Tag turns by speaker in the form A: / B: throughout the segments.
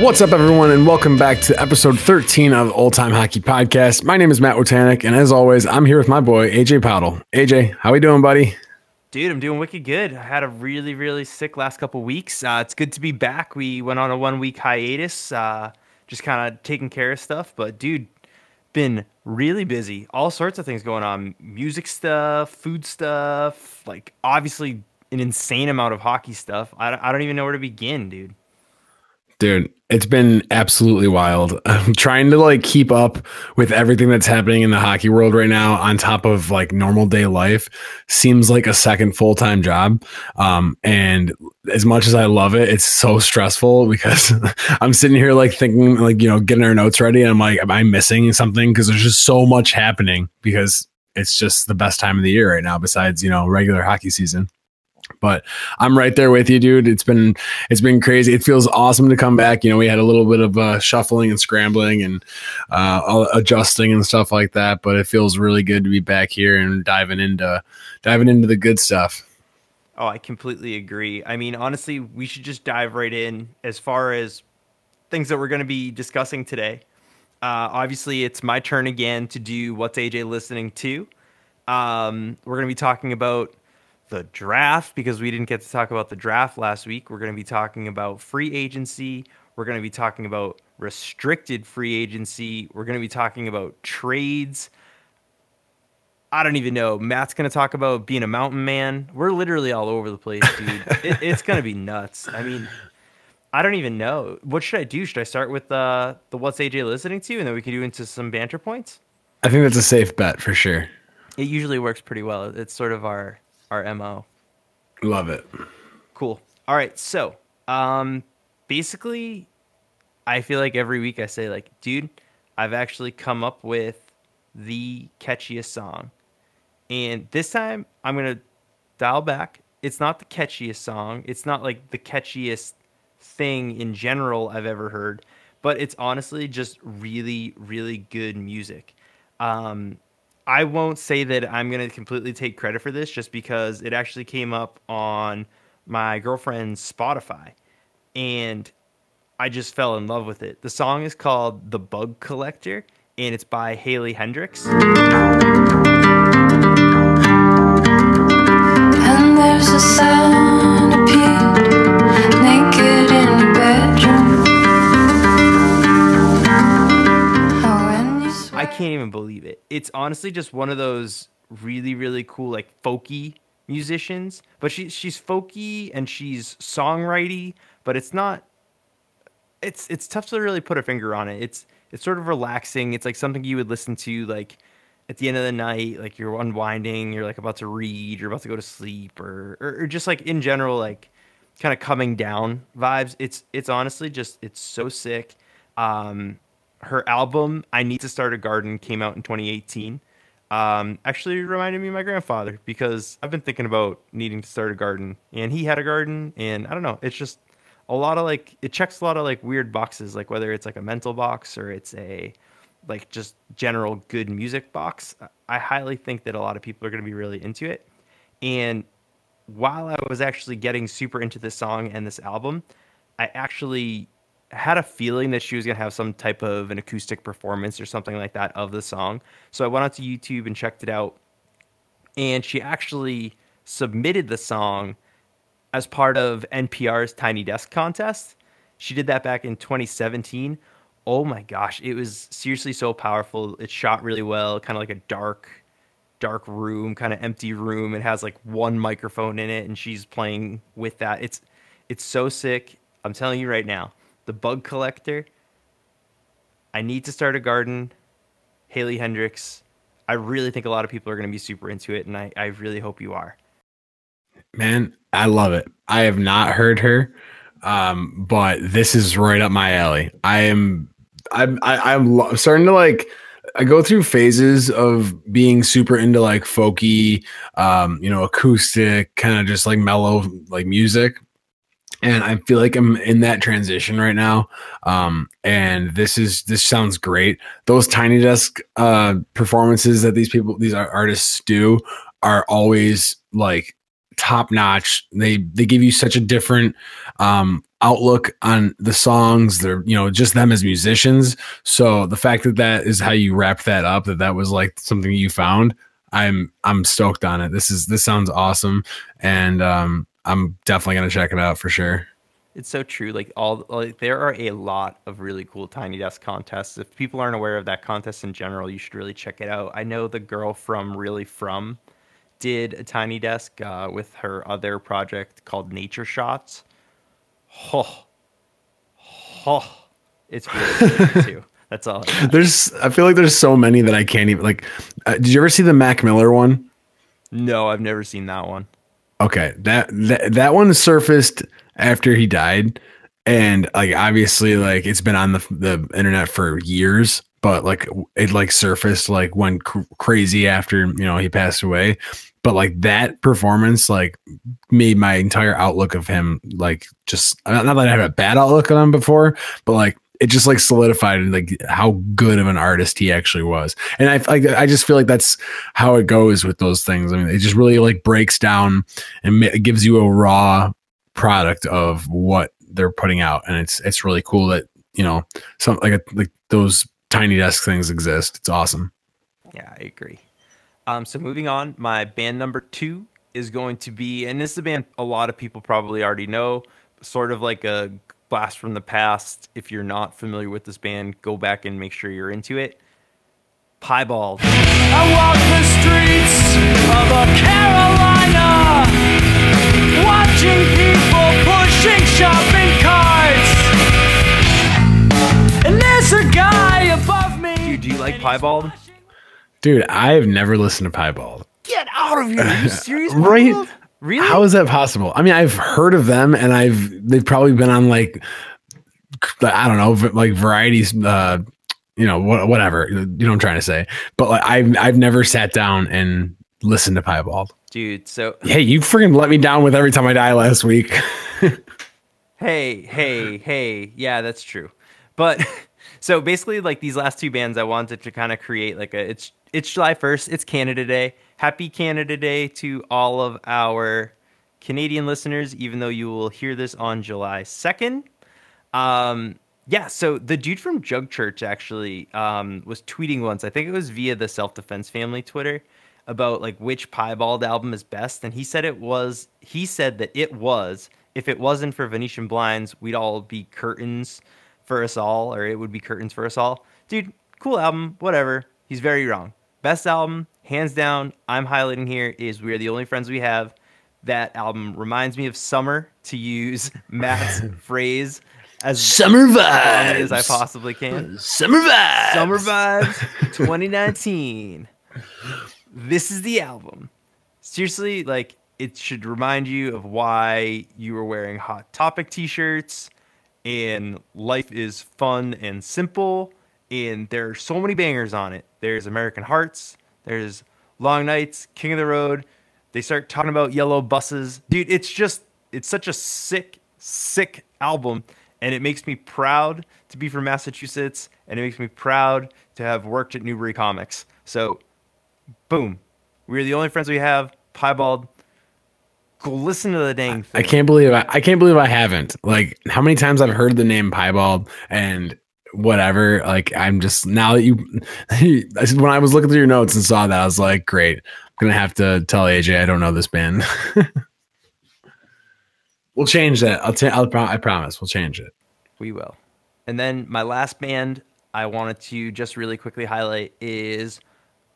A: What's up, everyone, and welcome back to episode 13 of Old Time Hockey Podcast. My name is Matt Wotanic, and as always, I'm here with my boy AJ Powdle. AJ, how we doing, buddy?
B: Dude, I'm doing wicked good. I had a really, really sick last couple weeks. Uh, it's good to be back. We went on a one week hiatus, uh, just kind of taking care of stuff. But dude, been really busy. All sorts of things going on: music stuff, food stuff, like obviously an insane amount of hockey stuff. I, I don't even know where to begin, dude.
A: Dude, it's been absolutely wild. I'm trying to like keep up with everything that's happening in the hockey world right now on top of like normal day life seems like a second full-time job. Um, and as much as I love it, it's so stressful because I'm sitting here like thinking like, you know, getting our notes ready and I'm like, am I missing something? Because there's just so much happening because it's just the best time of the year right now besides, you know, regular hockey season. But I'm right there with you, dude. It's been it's been crazy. It feels awesome to come back. You know, we had a little bit of uh, shuffling and scrambling and uh, adjusting and stuff like that. But it feels really good to be back here and diving into diving into the good stuff.
B: Oh, I completely agree. I mean, honestly, we should just dive right in as far as things that we're going to be discussing today. Uh, obviously, it's my turn again to do what's AJ listening to. Um, we're going to be talking about the draft because we didn't get to talk about the draft last week. We're going to be talking about free agency. We're going to be talking about restricted free agency. We're going to be talking about trades. I don't even know. Matt's going to talk about being a mountain man. We're literally all over the place, dude. it, it's going to be nuts. I mean, I don't even know. What should I do? Should I start with uh, the what's AJ listening to and then we can do into some banter points?
A: I think that's a safe bet for sure.
B: It usually works pretty well. It's sort of our our mo.
A: Love it.
B: Cool. All right. So, um, basically, I feel like every week I say like, dude, I've actually come up with the catchiest song, and this time I'm gonna dial back. It's not the catchiest song. It's not like the catchiest thing in general I've ever heard, but it's honestly just really, really good music. Um, I won't say that I'm going to completely take credit for this just because it actually came up on my girlfriend's Spotify and I just fell in love with it. The song is called The Bug Collector and it's by Haley Heynderickx. Can't even believe it. It's honestly just one of those really, really cool, like folky musicians. But she she's folky and she's songwriting, but it's not. It's it's tough to really put a finger on it. It's it's sort of relaxing. It's like something you would listen to like at the end of the night, like you're unwinding, you're like about to read, you're about to go to sleep, or or, or just like in general, like kind of coming down vibes. It's it's honestly just it's so sick. Um, her album "I Need to Start a Garden" came out in 2018. Um, actually reminded me of my grandfather because I've been thinking about needing to start a garden, and he had a garden, and I don't know, it's just a lot of like it checks a lot of like weird boxes, like whether it's like a mental box or it's a like just general good music box. I highly think that a lot of people are going to be really into it, and while I was actually getting super into this song and this album, I actually had a feeling that she was going to have some type of an acoustic performance or something like that of the song. So I went onto YouTube and checked it out. And she actually submitted the song as part of NPR's Tiny Desk contest. She did that back in 2017. Oh my gosh, it was seriously so powerful. It shot really well, kind of like a dark dark room, kind of empty room. It has like one microphone in it and she's playing with that. It's it's so sick. I'm telling you right now the Bug Collector. I need to start a garden. Haley Heynderickx. I really think a lot of people are going to be super into it, and I, I really hope you are.
A: Man, I love it. I have not heard her, um, but this is right up my alley. I am, I'm, I, I'm lo- starting to like. I go through phases of being super into like folky, um, you know, acoustic, kind of just like mellow like music and I feel like I'm in that transition right now. Um, and this is this sounds great. Those tiny desk uh, performances that these people, these artists do, are always like top notch. They they give you such a different um, outlook on the songs they're you know just them as musicians so the fact that that is how you wrap that up that that was like something you found i'm i'm stoked on it this is this sounds awesome and um i'm definitely gonna check it out for sure
B: It's so true. Like all like there are a lot of really cool Tiny Desk contests. If people aren't aware of that contest in general, you should really check it out. I know the girl from Really From did a Tiny Desk uh, with her other project called Nature Shots. Oh, oh, it's really too. That's all.
A: there's i feel like there's so many that i can't even like uh, did you ever see the mac miller one
B: No, I've never seen that one.
A: Okay, that that that one surfaced after he died, and like obviously, like it's been on the the internet for years, but like it like surfaced like went cr- crazy after you know he passed away. But like that performance, like made my entire outlook of him like just not that I had a bad outlook on him before, but like it just like solidified like how good of an artist he actually was. And I like I just feel like that's how it goes with those things. I mean, it just really like breaks down and ma- gives you a raw product of what they're putting out, and it's it's really cool that you know some like a, like those tiny desk things exist. It's awesome.
B: Yeah, I agree. Um, so moving on, my band number two is going to be, and this is a band a lot of people probably already know, sort of like a blast from the past. If you're not familiar with this band, go back and make sure you're into it. Piebald.
C: I walk the streets of a Carolina, watching people pushing shopping carts. And there's a guy above me.
B: Dude, do you like Piebald?
A: Dude, I've never listened to Piebald.
B: Get out of here! Are you serious?
A: Right?
B: Piebald? Really?
A: How is that possible? I mean, I've heard of them, and I've they've probably been on like I don't know, like varieties. Uh, you know, wha- whatever you know what I'm trying to say. But like, I've I've never sat down and listened to Piebald.
B: Dude, so
A: Hey, you freaking let me down with every time I die last week.
B: Hey, hey, hey. Yeah, that's true. But so basically like these last two bands I wanted to kind of create like a it's it's July 1st, it's Canada Day. Happy Canada Day to all of our Canadian listeners even though you will hear this on July 2nd. Um yeah, so the dude from Drug Church actually um, was tweeting once. I think it was via the Self Defense Family Twitter about like which Piebald album is best, and he said it was. He said that it was. If it wasn't for Venetian blinds, we'd all be curtains for us all, or it would be curtains for us all. Dude, cool album, whatever. He's very wrong. Best album, hands down. I'm highlighting here is "We Are the Only Friends We Have." That album reminds me of summer, to use Matt's phrase as
A: Summer
B: long as I possibly can.
A: Summer vibes.
B: Summer Vibes 2019. This is the album. Seriously, like it should remind you of why you were wearing Hot Topic t-shirts and life is fun and simple and there are so many bangers on it. There's American Hearts, there's Long Nights, King of the Road. They start talking about yellow buses. Dude, it's just it's such a sick sick album and it makes me proud to be from Massachusetts and it makes me proud to have worked at Newbury Comics. So, boom. We're the only friends we have. Piebald. Go listen to the dang thing.
A: I can't believe I, I can't believe I haven't. Like how many times I've heard the name Piebald and whatever. Like I'm just now that you I said when I was looking through your notes and saw that, I was like, great. I'm gonna have to tell AJ I don't know this band. we'll change that. I'll, ta- I'll pro- I promise we'll change it.
B: We will. And then my last band I wanted to just really quickly highlight is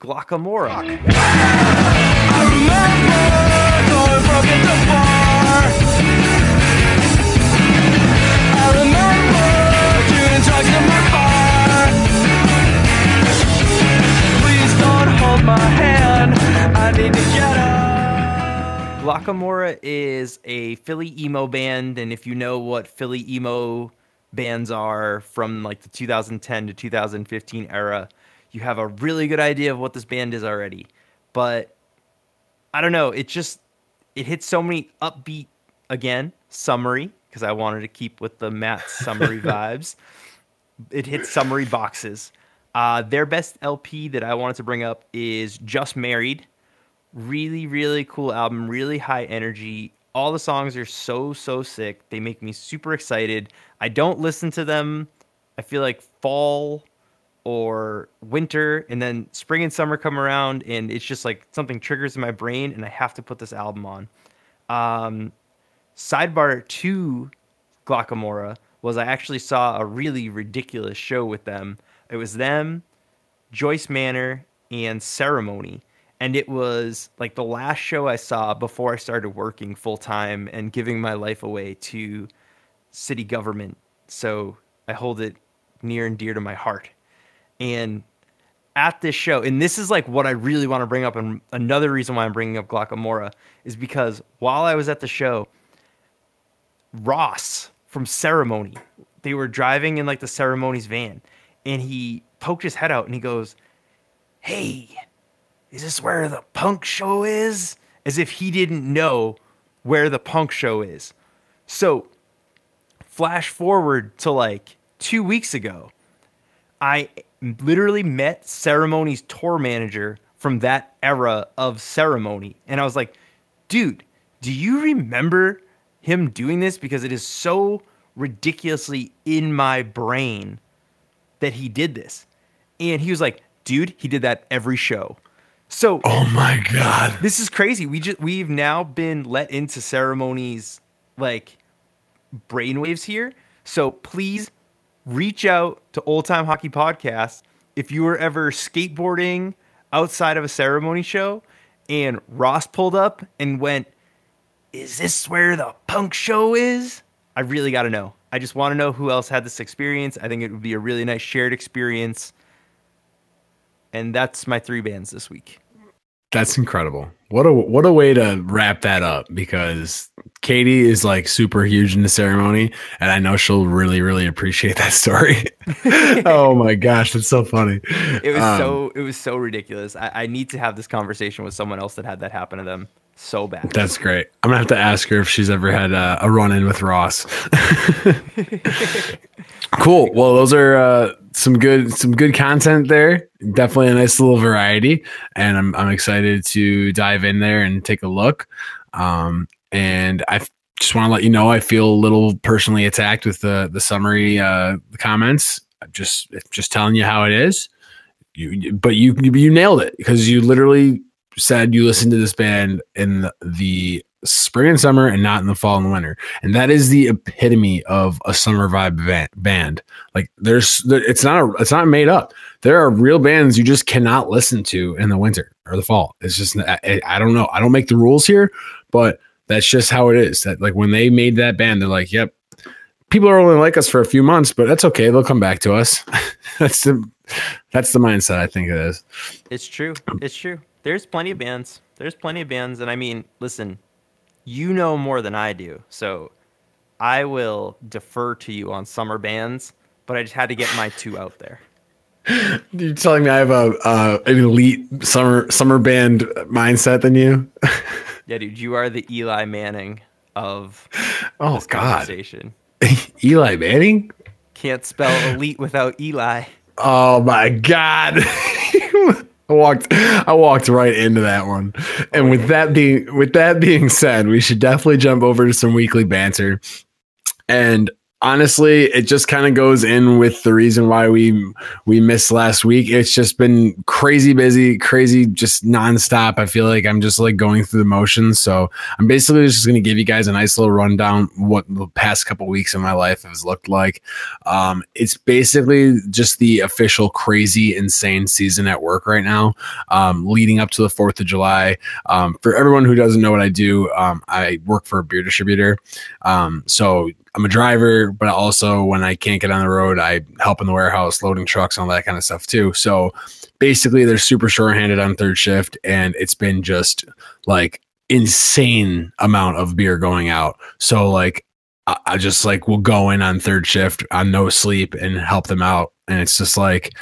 B: Glocca Morra. Glocca Morra is a Philly emo band, and if you know what Philly emo bands are from like the 2010 to 2015 era, you have a really good idea of what this band is already. But I don't know, it just it hits so many upbeat again, summary, because I wanted to keep with the Matt summary vibes. It hits summary boxes. Uh, their best LP that I wanted to bring up is Just Married really really cool album really high energy all the songs are so so sick. They make me super excited. I don't listen to them. I feel like fall or winter and then spring and summer come around and it's just like something triggers in my brain and I have to put this album on. Um, sidebar to Glocca Morra was I actually saw a really ridiculous show with them. It was them, Joyce Manor, and Ceremony. And it was like the last show I saw before I started working full time and giving my life away to city government. So I hold it near and dear to my heart. And at this show, and this is like what I really want to bring up, and another reason why I'm bringing up Glocca Morra is because while I was at the show, Ross from Ceremony, they were driving in like the Ceremony's van, and he poked his head out and he goes, Hey, is this where the punk show is? As if he didn't know where the punk show is. So, flash forward to like two weeks ago, I literally met Ceremony's tour manager from that era of Ceremony. And I was like, dude, do you remember him doing this? Because it is so ridiculously in my brain that he did this. And he was like, dude, he did that every show. So
A: Oh my god.
B: this is crazy. We just we've now been let into ceremonies like brainwaves here. So please reach out to Old Time Hockey Podcast if you were ever skateboarding outside of a ceremony show and Ross pulled up and went, Is this where the punk show is? I really got to know. I just want to know who else had this experience. I think it would be a really nice shared experience. And that's my three bands this week.
A: That's incredible. What a what a way to wrap that up because Katie is like super huge in the ceremony and I know she'll really really appreciate that story. oh my gosh, that's so funny.
B: It was
A: Um,
B: so it was so ridiculous. I, I need to have this conversation with someone else that had that happen to them so bad.
A: That's great. I'm gonna have to ask her if she's ever had a, run in with Ross. cool. Well, those are uh, some good some good content there. Definitely a nice little variety, and I'm I'm excited to dive in there and take a look. Um, and I just want to let you know I feel a little personally attacked with the the summary uh, the comments. I'm just just telling you how it is. You, but you you nailed it because you literally said you listened to this band in the, spring and summer and not in the fall and winter. And that is the epitome of a summer vibe band. Like there's it's not a, it's not made up. There are real bands you just cannot listen to in the winter or the fall. It's just I, I don't know. I don't make the rules here but that's just how it is. That like when they made that band they're like yep people are only like us for a few months but that's okay. They'll come back to us. That's the that's the mindset i think it is.
B: It's true. It's true. There's plenty of bands. There's plenty of bands, and I mean, listen, you know more than I do, so I will defer to you on summer bands. But I just had to get my two out there.
A: You're telling me I have a uh, an elite summer summer band mindset than you?
B: Yeah, dude, you are the Eli Manning of
A: Oh God,
B: conversation.
A: Eli Manning.
B: Can't spell elite without Eli.
A: Oh my God. I walked I walked right into that one. And with that being with that being said, we should definitely jump over to some weekly banter. And honestly, it just kind of goes in with the reason why we we missed last week. It's just been crazy busy, crazy just nonstop. I feel like I'm just like going through the motions. So I'm basically just going to give you guys a nice little rundown what the past couple weeks in my life has looked like. Um, it's basically just the official crazy, insane season at work right now, um, leading up to the Fourth of July. Um, for everyone who doesn't know what I do, um, I work for a beer distributor. Um, so I'm a driver, but also when I can't get on the road, I help in the warehouse, loading trucks, and all that kind of stuff too. So basically, they're super short-handed on third shift, and it's been just like insane amount of beer going out. So like I, I just like will go in on third shift on no sleep and help them out, and it's just like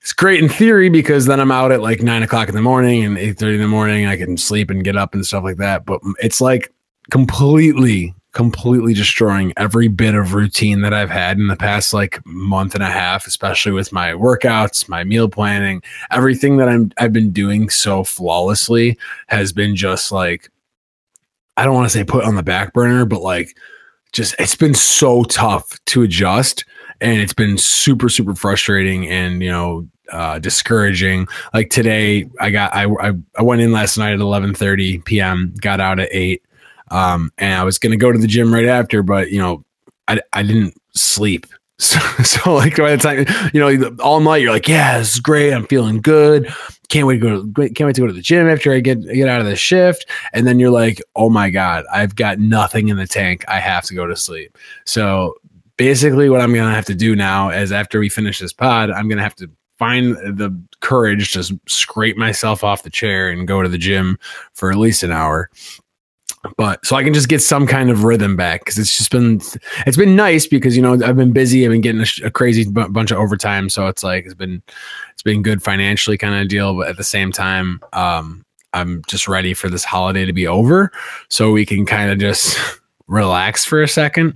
A: it's great in theory because then I'm out at like nine o'clock in the morning and eight thirty in the morning. I can sleep and get up and stuff like that. But it's like completely, completely destroying every bit of routine that I've had in the past like month and a half, especially with my workouts, my meal planning, everything that I'm I've been doing so flawlessly has been just like I don't want to say put on the back burner, but like just it's been so tough to adjust and it's been super super frustrating and you know uh discouraging. Like today i got i i, I went in last night at 11 30 p.m got out at 8 um and i was gonna go to the gym right after but you know i i didn't sleep. So, so like by the time you know all night you're like yeah this is great. I'm feeling good. Can't wait to go to can't wait to go to the gym after i get get out of the shift. And then you're like oh my god i've got nothing in the tank. I have to go to sleep. So basically what i'm gonna have to do now is after we finish this pod i'm gonna have to find the courage to scrape myself off the chair and go to the gym for at least an hour but so I can just get some kind of rhythm back because it's just been it's been nice because you know I've been busy I've been getting a, a crazy bu- bunch of overtime so it's like it's been it's been good financially kind of deal but at the same time um I'm just ready for this holiday to be over so we can kind of just relax for a second.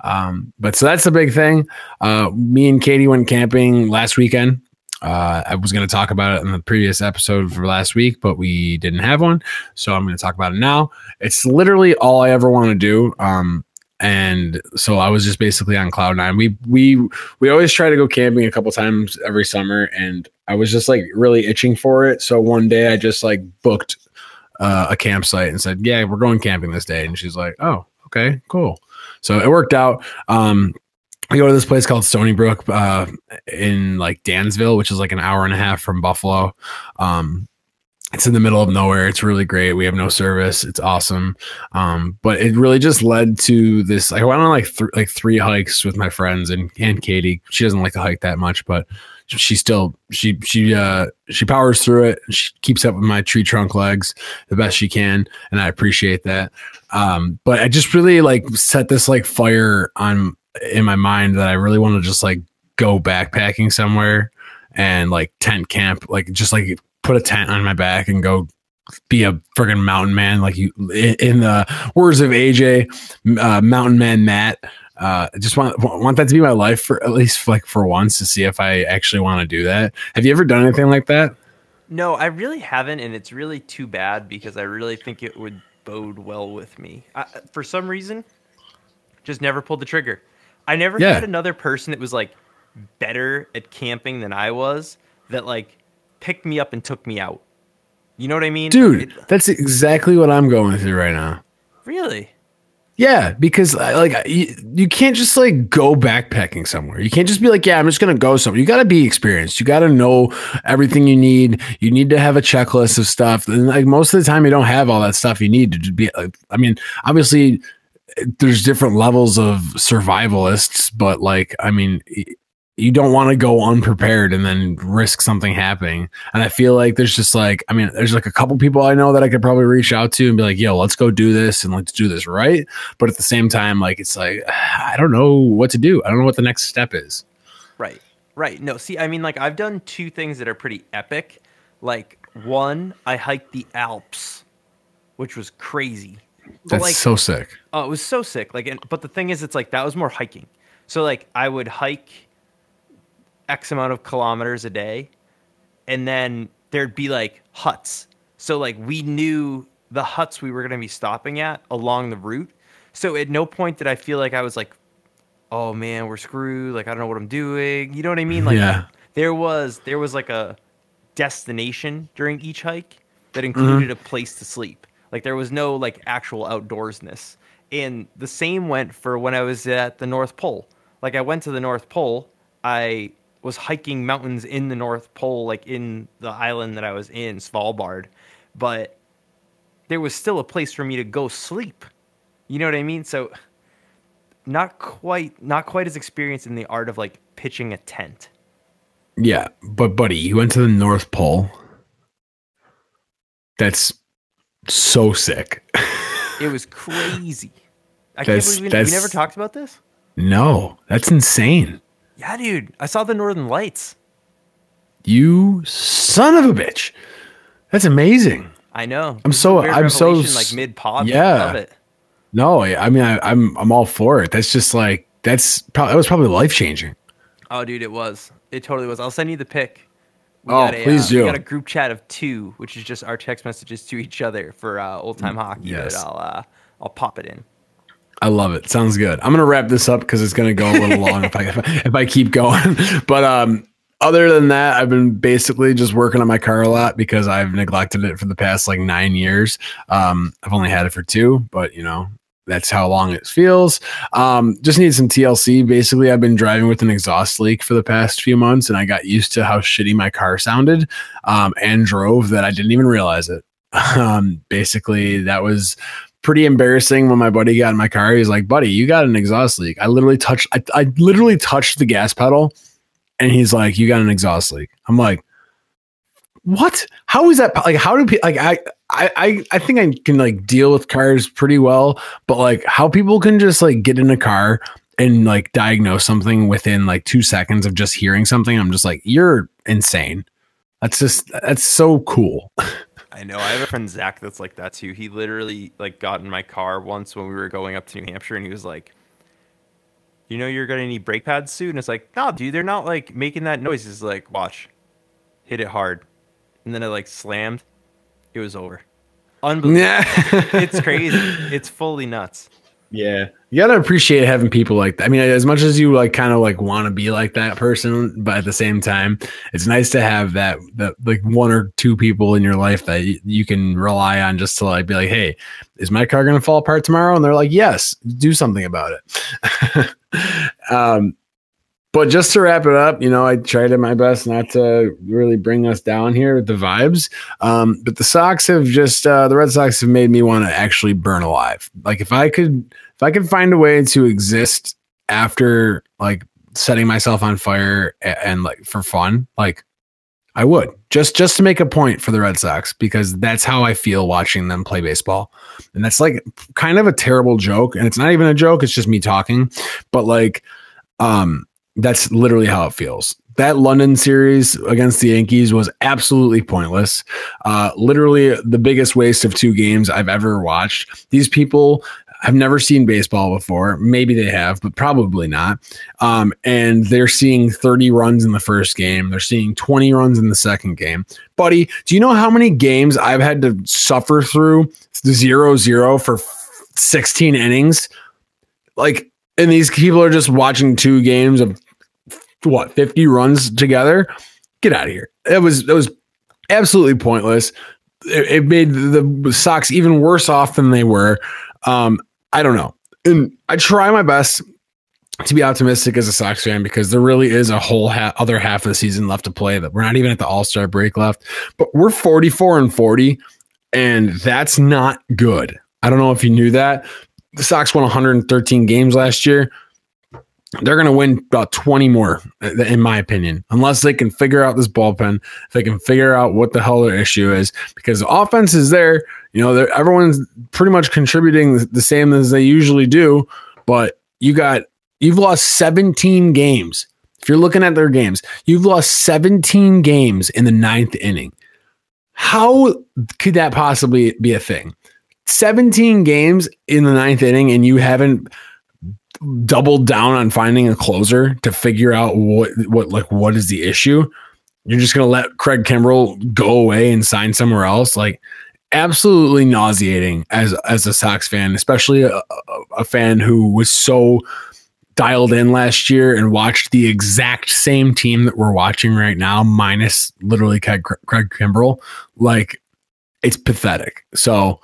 A: Um but so that's the big thing. Uh me and Katie went camping last weekend uh, I was going to talk about it in the previous episode for last week, but we didn't have one. So I'm going to talk about it now. It's literally all I ever want to do. Um, and so I was just basically on cloud nine. We we we always try to go camping a couple times every summer, and I was just like really itching for it. So one day I just like booked uh, a campsite and said, "Yeah, we're going camping this day." And she's like, "Oh, okay, cool." So it worked out. Um, we go to this place called Stony Brook uh, in like Dansville, which is like an hour and a half from Buffalo. Um, it's in the middle of nowhere. It's really great. We have no service. It's awesome. Um, but it really just led to this. I went on like th- like three hikes with my friends and and Katie. She doesn't like to hike that much, but she still she she uh she powers through it. She keeps up with my tree trunk legs the best she can, and I appreciate that. Um, but I just really like set this like fire on in my mind that I really want to just like go backpacking somewhere and like tent camp, like just like put a tent on my back and go be a friggin' mountain man, like you in the words of AJ, uh, mountain man Matt. Uh, just want want that to be my life for at least like for once to see if I actually want to do that. Have you ever done anything like that?
B: No, I really haven't, and it's really too bad because I really think it would bode well with me. I, for some reason, just never pulled the trigger. I never
A: Yeah.
B: had another person that was like better at camping than I was that like picked me up and took me out. You know what I mean,
A: Dude,
B: It-
A: that's exactly what I'm going through right now.
B: really?
A: Yeah, because uh, like you, you can't just like go backpacking somewhere. You can't just be like, yeah, I'm just gonna go somewhere. You got to be experienced. You got to know everything you need. You need to have a checklist of stuff. And like most of the time, you don't have all that stuff you need to be. Like, I mean, obviously, there's different levels of survivalists, but like, I mean. You don't want to go unprepared and then risk something happening. And I feel like there's just like, I mean, there's like a couple people I know that I could probably reach out to and be like, yo, let's go do this and let's do this right but at the same time like it's like i don't know what to do i don't know what the next step is
B: Right. Right. No, see, I mean, like, I've done two things that are pretty epic. Like, one, I hiked the Alps, which was crazy.
A: That's
B: like,
A: so sick
B: oh, it was so sick. Like, and, but the thing is, it's like that was more hiking. So, like, I would hike X amount of kilometers a day, and then there'd be like huts. So, like, we knew the huts we were going to be stopping at along the route. So, at no point did I feel like I was like, oh man, we're screwed. Like I don't know what I'm doing. You know what I mean? Like
A: Yeah.
B: there was there was like a destination during each hike that mm-hmm. included a place to sleep. Like there was no like actual outdoorsness. And the same went for when I was at the North Pole. Like I went to the North Pole, I was hiking mountains in the North Pole, like in the island that I was in, Svalbard, but there was still a place for me to go sleep. You know what I mean? So not quite not quite as experienced in the art of like pitching a tent.
A: yeah but buddy you went to the north pole that's so sick
B: It was crazy. I
A: That's-
B: can't believe we, we never talked about this.
A: no that's insane
B: Yeah, dude. I saw the Northern Lights.
A: you son of a bitch that's amazing
B: I know.
A: I'm so- I'm so
B: like mid pod.
A: yeah. no i mean I, i'm i'm all for it that's just like that's probably that was probably life changing
B: Oh, dude, it was. It totally was. I'll send you the pic. We
A: Oh,
B: got a,
A: please
B: uh,
A: do.
B: We got a group chat of two, which is just our text messages to each other for uh, old time hockey.
A: yes.
B: But I'll uh, I'll pop it in.
A: I love it. Sounds good. I'm gonna wrap this up because it's gonna go a little long if I if I keep going. But um, other than that, I've been basically just working on my car a lot because I've neglected it for the past like nine years. Um, I've only had it for two, but you know that's how long it feels. Um, just need some TLC. Basically, I've been driving with an exhaust leak for the past few months, and I got used to how shitty my car sounded, um, and drove that I didn't even realize it. Um, basically, that was pretty embarrassing when my buddy got in my car. He's like, "Buddy, you got an exhaust leak." I literally touched. I, I literally touched the gas pedal, and he's like, "You got an exhaust leak." I'm like, "What? How is that? Like, how do people like I?" I, I, think I can like deal with cars pretty well, but like how people can just like get in a car and like diagnose something within like two seconds of just hearing something, I'm just like, you're insane. That's just that's so cool.
B: I know. I have a friend Zach that's like that too. He literally like got in my car once when we were going up to New Hampshire, and he was like, "You know, you're gonna need brake pads soon." It's like, "No, dude, they're not like making that noise." He's like, "Watch, hit it hard," and then it like slammed. It was over. Unbelievable.
A: Yeah.
B: it's crazy. It's fully nuts.
A: Yeah. You gotta appreciate having people like that. I mean, as much as you like kind of like want to be like that person, but at the same time, it's nice to have that that like one or two people in your life that y- you can rely on just to like be like, hey, is my car gonna fall apart tomorrow? And they're like, yes, do something about it. um but just to wrap it up, you know, I tried my best not to really bring us down here with the vibes. Um, but the Sox have just uh, the Red Sox have made me want to actually burn alive. Like if I could if I could find a way to exist after like setting myself on fire and, and like for fun, like I would just just to make a point for the Red Sox because that's how I feel watching them play baseball. And that's like kind of a terrible joke and it's not even a joke, it's just me talking. But like um that's literally how it feels. That London series against the Yankees was absolutely pointless. Uh, literally the biggest waste of two games I've ever watched. These people have never seen baseball before. Maybe they have, but probably not. Um, and they're seeing 30 runs in the first game. They're seeing 20 runs in the second game. Buddy, do you know how many games I've had to suffer through zero zero for 16 innings? Like, and these people are just watching two games of what 50 runs together. Get out of here. It was it was absolutely pointless. It, it made the Sox even worse off than they were. Um, I don't know. And I try my best to be optimistic as a Sox fan because there really is a whole ha- other half of the season left to play that we're not even at the All Star break left, but we're 44 and 40, and that's not good. I don't know if you knew that. The Sox won 113 games last year. They're going to win about 20 more, uh, in my opinion, unless they can figure out this bullpen. If they can figure out what the hell their issue is, because the offense is there. You know, everyone's pretty much contributing the same as they usually do. But you got you've lost 17 games. If you're looking at their games, you've lost 17 games in the ninth inning. How could that possibly be a thing? 17 games in the ninth inning, and you haven't doubled down on finding a closer to figure out what what like what is the issue. You're just gonna let Craig Kimbrel go away and sign somewhere else. Like absolutely nauseating as as a Sox fan, especially a, a, fan who was so dialed in last year and watched the exact same team that we're watching right now, minus literally Craig, Craig Kimbrel. Like it's pathetic. So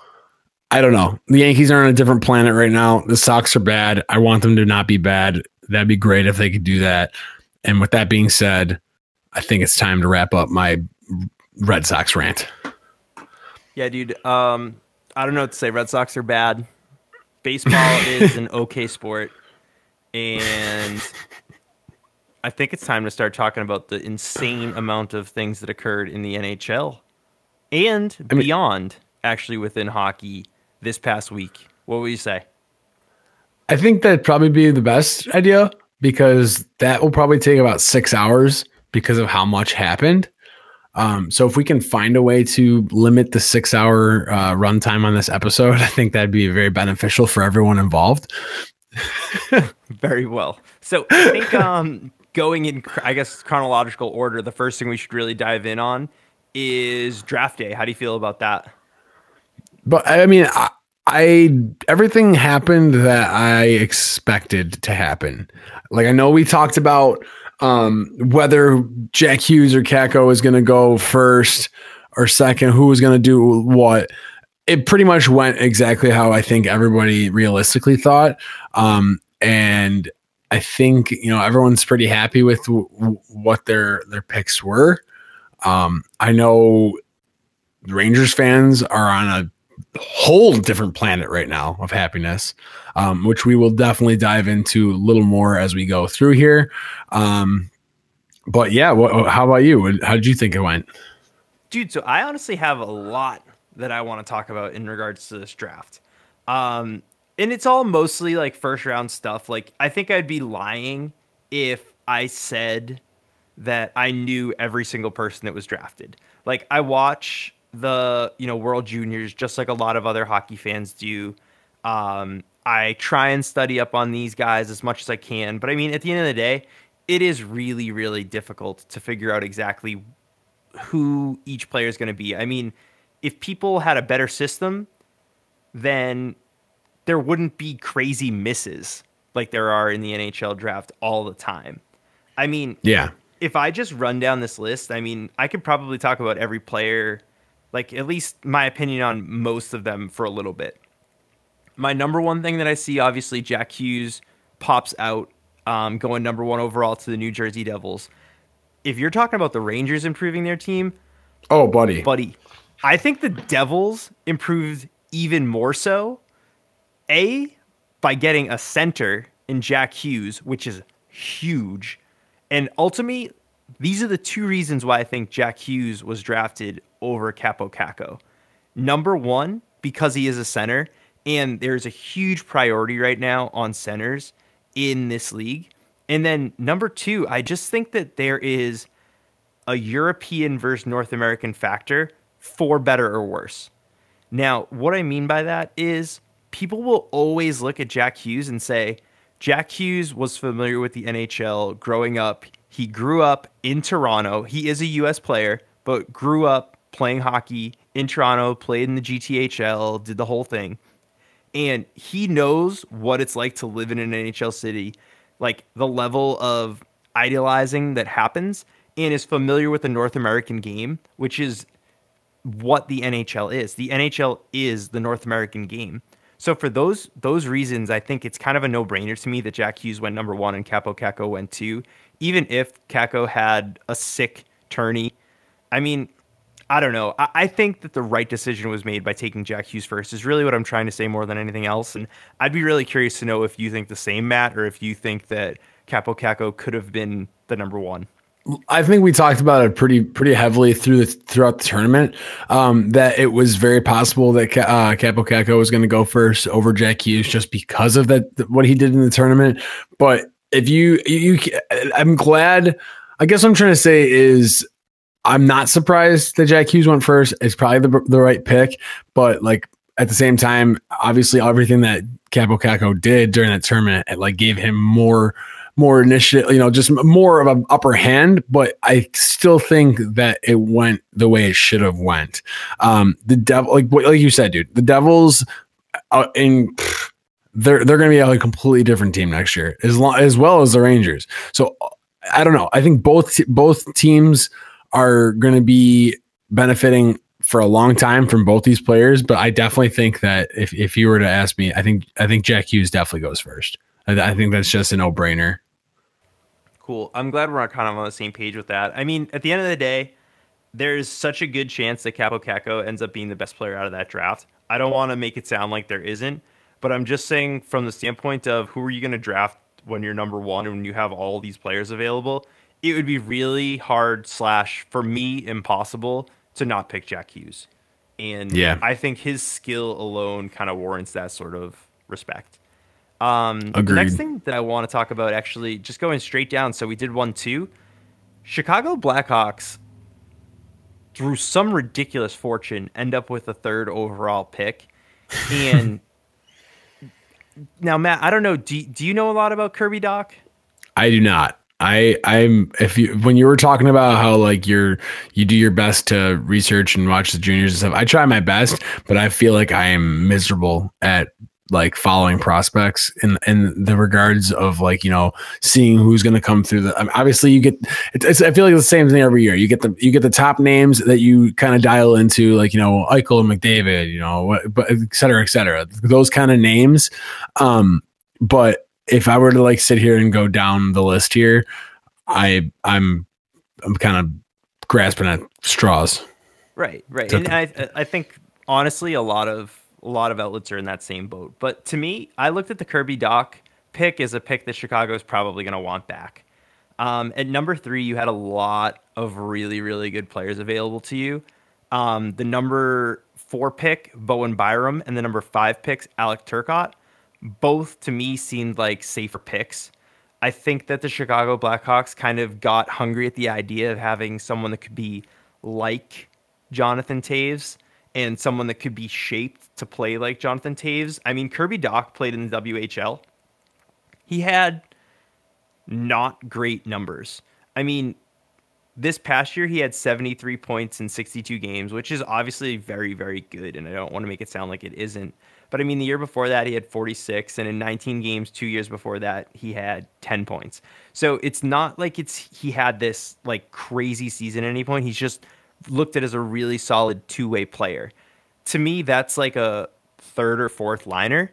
A: I don't know. The Yankees are on a different planet right now. The Sox are bad. I want them to not be bad. That'd be great if they could do that. And with that being said, I think it's time to wrap up my Red Sox rant.
B: Yeah, dude. Um, I don't know what to say. Red Sox are bad. Baseball is an okay sport, and I think it's time to start talking about the insane amount of things that occurred in the NHL and
A: I mean-
B: beyond. Actually, within hockey this past week. What would you say?
A: I think that'd probably be the best idea because that will probably take about six hours because of how much happened. Um, so if we can find a way to limit the six hour uh, runtime on this episode, I think that'd be very beneficial for everyone involved.
B: Very well. So I think um, going in, I guess, chronological order, the first thing we should really dive in on is draft day. How do you feel about that?
A: But I mean, I, I everything happened that I expected to happen. Like I know we talked about um, whether Jack Hughes or Kakko was going to go first or second, who was going to do what. It pretty much went exactly how I think everybody realistically thought. Um, and I think you know everyone's pretty happy with w- w- what their their picks were. Um, I know Rangers fans are on a whole different planet right now of happiness, um, which we will definitely dive into a little more as we go through here. Um, but yeah, what, how about you? How did you think it went?
B: Dude, so I honestly have a lot that I want to talk about in regards to this draft. Um, and it's all mostly like first round stuff. Like, I think I'd be lying if I said that I knew every single person that was drafted. Like, I watch the, you know, World Juniors just like a lot of other hockey fans do. Um, I try and study up on these guys as much as I can. But I mean, at the end of the day, it is really, really difficult to figure out exactly who each player is going to be. I mean, if people had a better system, then there wouldn't be crazy misses like there are in the NHL draft all the time. I mean,
A: Yeah.
B: if I just run down this list, I mean, I could probably talk about every player, like at least my opinion on most of them for a little bit. My number one thing that I see, obviously, Jack Hughes pops out, um, going number one overall to the New Jersey Devils. If you're talking about the Rangers improving their team,
A: Oh, buddy.
B: buddy, I think the Devils improved even more so. A, by getting a center in Jack Hughes, which is huge. And ultimately, these are the two reasons why I think Jack Hughes was drafted over Kaapo Kakko. Number one, because he is a center, and there's a huge priority right now on centers in this league. And then number two, I just think that there is a European versus North American factor for better or worse. Now, what I mean by that is people will always look at Jack Hughes and say, Jack Hughes was familiar with the NHL growing up. He grew up in Toronto. He is a US player, but grew up playing hockey in Toronto, played in the GTHL, did the whole thing. And he knows what it's like to live in an NHL city, like the level of idealizing that happens, and is familiar with the North American game, which is what the NHL is. The NHL is the North American game. So for those those reasons, I think it's kind of a no brainer to me that Jack Hughes went number one and Kaapo Kakko went two. Even if Kakko had a sick tourney, I mean, I don't know. I, I think that the right decision was made by taking Jack Hughes first. Is really what I'm trying to say more than anything else. And I'd be really curious to know if you think the same, Matt, or if you think that Kaapo Kakko could have been the number one.
A: I think we talked about it pretty pretty heavily through the throughout the tournament. Um, that it was very possible that uh, Kaapo was going to go first over Jack Hughes just because of that what he did in the tournament. But if you you, I'm glad. I guess what I'm trying to say is I'm not surprised that Jack Hughes went first. It's probably the the right pick, but like at the same time, obviously everything that Kaapo Kakko did during that tournament, it like gave him more more initiative, you know, just more of an upper hand, but I still think that it went the way it should have went. Um, the devil, like like you said, dude, the Devils, uh, in they're they're going to be a completely different team next year, as long as well as the Rangers. So I don't know. I think both both teams are going to be benefiting for a long time from both these players, but I definitely think that if if you were to ask me, I think I think Jack Hughes definitely goes first. I, I think that's just a no brainer.
B: Cool. I'm glad we're kind of on the same page with that. I mean, at the end of the day, there's such a good chance that Kaapo Kakko ends up being the best player out of that draft. I don't want to make it sound like there isn't, but I'm just saying from the standpoint of who are you going to draft when you're number one and when you have all these players available, it would be really hard slash for me impossible to not pick Jack Hughes. And
A: Yeah.
B: I think his skill alone kind of warrants that sort of respect. Um, the next thing that I want to talk about, actually, just going straight down. So we did one, two. Chicago Blackhawks, through some ridiculous fortune, end up with a third overall pick. And now, Matt, I don't know. Do, do you know a lot about Kirby Dach?
A: I do not. I I'm if you when you were talking about how like you're you do your best to research and watch the juniors and stuff. I try my best, but I feel like I am miserable at like following prospects in in the regards of like you know seeing who's going to come through the I mean, obviously you get it's, it's, I feel like the same thing every year. You get the you get the top names that you kind of dial into like you know Eichel and McDavid you know what but et cetera et cetera. Those kind of names um but if I were to like sit here and go down the list here I I'm I'm kind of grasping at straws.
B: Right, right. And I I think honestly a lot of a lot of outlets are in that same boat. But to me, I looked at the Kirby Dach pick as a pick that Chicago is probably going to want back. Um, at number three, you had a lot of really, really good players available to you. Um, the number four pick, Bowen Byram, and the number five picks, Alec Turcotte, both to me seemed like safer picks. I think that the Chicago Blackhawks kind of got hungry at the idea of having someone that could be like Jonathan Toews and someone that could be shaped to play like Jonathan Toews. I mean, Kirby Dach played in the WHL. He had not great numbers. I mean, this past year he had 73 points in 62 games, which is obviously very, very good. And I don't want to make it sound like it isn't. But I mean, the year before that he had 46, and in 19 games, two years before that he had 10 points. So it's not like it's he had this like crazy season at any point. He's just looked at as a really solid two way player. To me, that's like a third or fourth liner.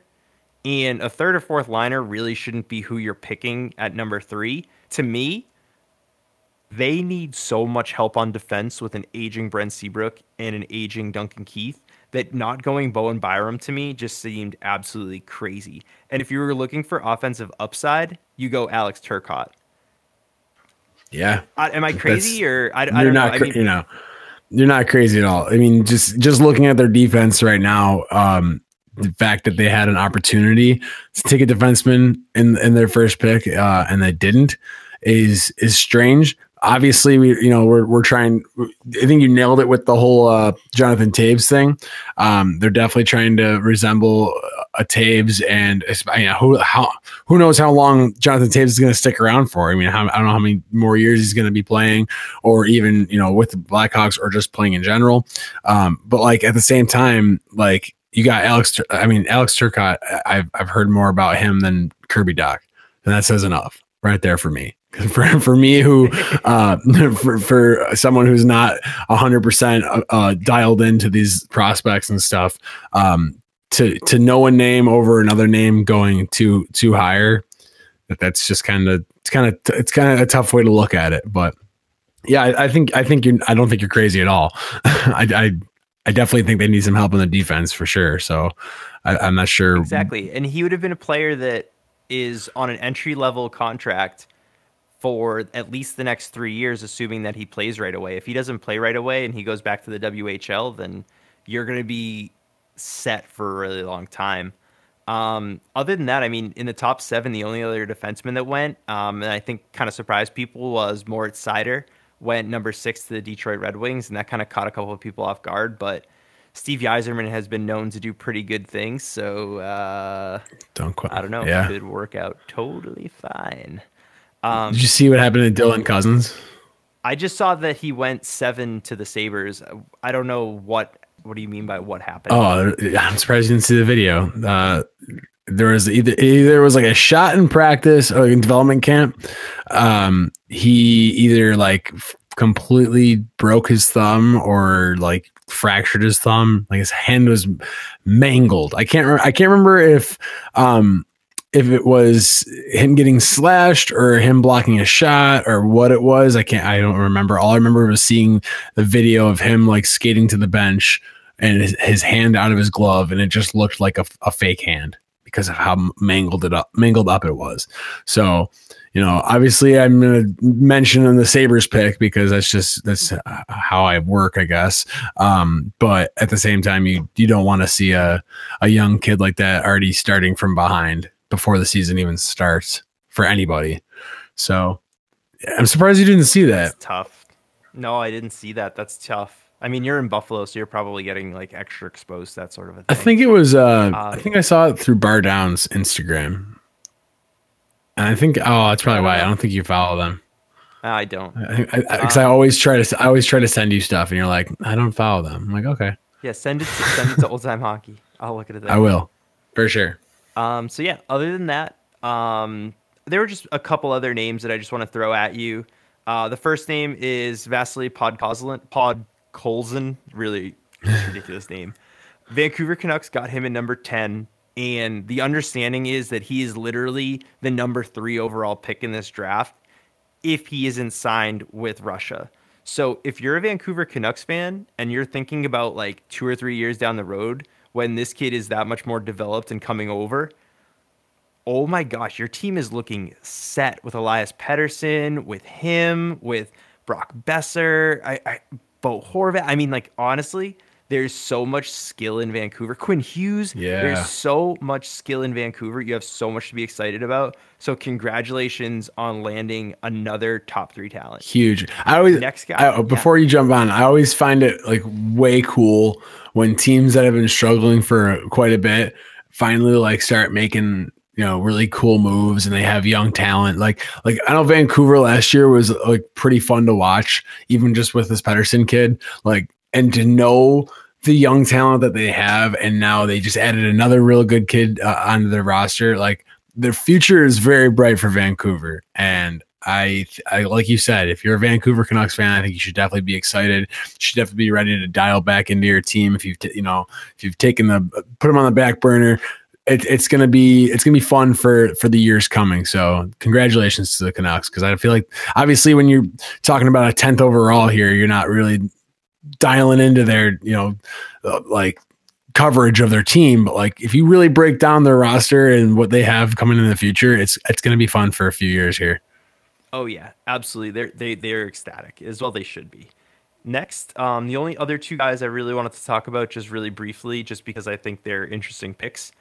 B: And a third or fourth liner really shouldn't be who you're picking at number three. To me, they need so much help on defense with an aging Brent Seabrook and an aging Duncan Keith that not going Bowen Byram to me just seemed absolutely crazy. And if you were looking for offensive upside, you go Alex Turcotte.
A: yeah
B: I, am I crazy or I, I
A: you're
B: don't know.
A: not
B: I mean,
A: you know you're not crazy at all. I mean, just just looking at their defense right now, um, the fact that they had an opportunity to take a defenseman in in their first pick uh, and they didn't is is strange. Obviously, we you know we're we're trying. I think you nailed it with the whole uh, Jonathan Toews thing. Um, they're definitely trying to resemble a Toews, and it's- I mean, who how who knows how long Jonathan Toews is going to stick around for? I mean, how, I don't know how many more years he's going to be playing, or even you know with the Blackhawks or just playing in general. Um, but like at the same time, like you got Alex. I mean, Alex Turcotte. I've I've heard more about him than Kirby Dach, and that says enough right there for me. For, for me, who uh, for, for someone who's not hundred percent uh, dialed into these prospects and stuff, um, to to know a name over another name going too too higher, that that's just kind of it's kind of it's kind of a tough way to look at it. But yeah, I, I think I think you're I don't think you're crazy at all. I, I I definitely think they need some help in the defense for sure. So I, I'm not sure
B: Exactly. And he would have been a player that is on an entry level contract for at least the next three years, assuming that he plays right away. If he doesn't play right away and he goes back to the WHL, then you're going to be set for a really long time. Um, other than that, I mean, in the top seven, the only other defenseman that went, um, and I think kind of surprised people was Moritz Seider went number six to the Detroit Red Wings, and that kind of caught a couple of people off guard. But Steve Yzerman has been known to do pretty good things, so uh,
A: don't quite.
B: I don't know.
A: Yeah.
B: Could work out totally fine. Um,
A: Did you see what happened to Dylan Cozens?
B: I just saw that he went seven to the Sabres. I don't know what. What do you mean by what happened?
A: Oh, I'm surprised you didn't see the video. Uh, there was either either it was like a shot in practice or in development camp. Um, he either like f- completely broke his thumb or like fractured his thumb. Like his hand was mangled. I can't. Re- I can't remember if um if it was him getting slashed or him blocking a shot or what it was. I can't. I don't remember. All I remember was seeing the video of him like skating to the bench and his, his hand out of his glove, and it just looked like a, a fake hand because of how mangled it up, mangled up it was. So, you know, obviously, I'm going to mention in the Sabres pick because that's just that's uh, how I work, I guess. Um, but at the same time, you you don't want to see a a young kid like that already starting from behind before the season even starts for anybody. So, I'm surprised you didn't see that.
B: That's tough. No, I didn't see that. That's tough. I mean, you're in Buffalo, so you're probably getting like extra exposed to that sort of a thing.
A: I think it was. Uh, I
B: Um,
A: think I saw it through Bar Down's Instagram. And I think oh, that's probably why I don't think you follow them.
B: I don't.
A: Because I, I, 'cause I always try to I always try to send you stuff, and you're like, I don't follow them. I'm like, okay,
B: Yeah, send it to, send it to old time hockey. I'll look at it. Then.
A: I will for sure.
B: Um, so yeah, other than that, um, there were just a couple other names that I just want to throw at you. Uh, the first name is Vasily Podkolzin. Podkolzin, really ridiculous name. Vancouver Canucks got him in number ten, and the understanding is that he is literally the number three overall pick in this draft if he isn't signed with Russia. So if you're a Vancouver Canucks fan and you're thinking about like two or three years down the road when this kid is that much more developed and coming over, oh my gosh, your team is looking set with Elias Pettersson, with him, with Brock Boeser, I, I Bo Horvat. I mean, like honestly, there's so much skill in Vancouver. Quinn Hughes,
A: Yeah.
B: there's so much skill in Vancouver. You have so much to be excited about. So congratulations on landing another top three talent.
A: Huge. I always
B: Next guy,
A: I- oh, before you jump on, I always find it like way cool when teams that have been struggling for quite a bit finally like start making you know really cool moves and they have young talent. Like like I know Vancouver last year was like pretty fun to watch, even just with this Pettersson kid. Like and to know the young talent that they have, and now they just added another real good kid uh, onto their roster. Like their future is very bright for Vancouver, and I, I like you said, if you're a Vancouver Canucks fan, I think you should definitely be excited. You should definitely be ready to dial back into your team if you've t- you know if you've taken the put them on the back burner. It, it's gonna be it's gonna be fun for for the years coming. So congratulations to the Canucks because I feel like obviously when you're talking about a tenth overall here, you're not really dialing into their you know uh, like coverage of their team but like if you really break down their roster and what they have coming in the future it's it's to be fun for a few years here
B: Oh yeah, absolutely. They're they they're ecstatic as well. They should be. Next, um, the only other two guys I really wanted to talk about, just really briefly, just because I think they're interesting picks.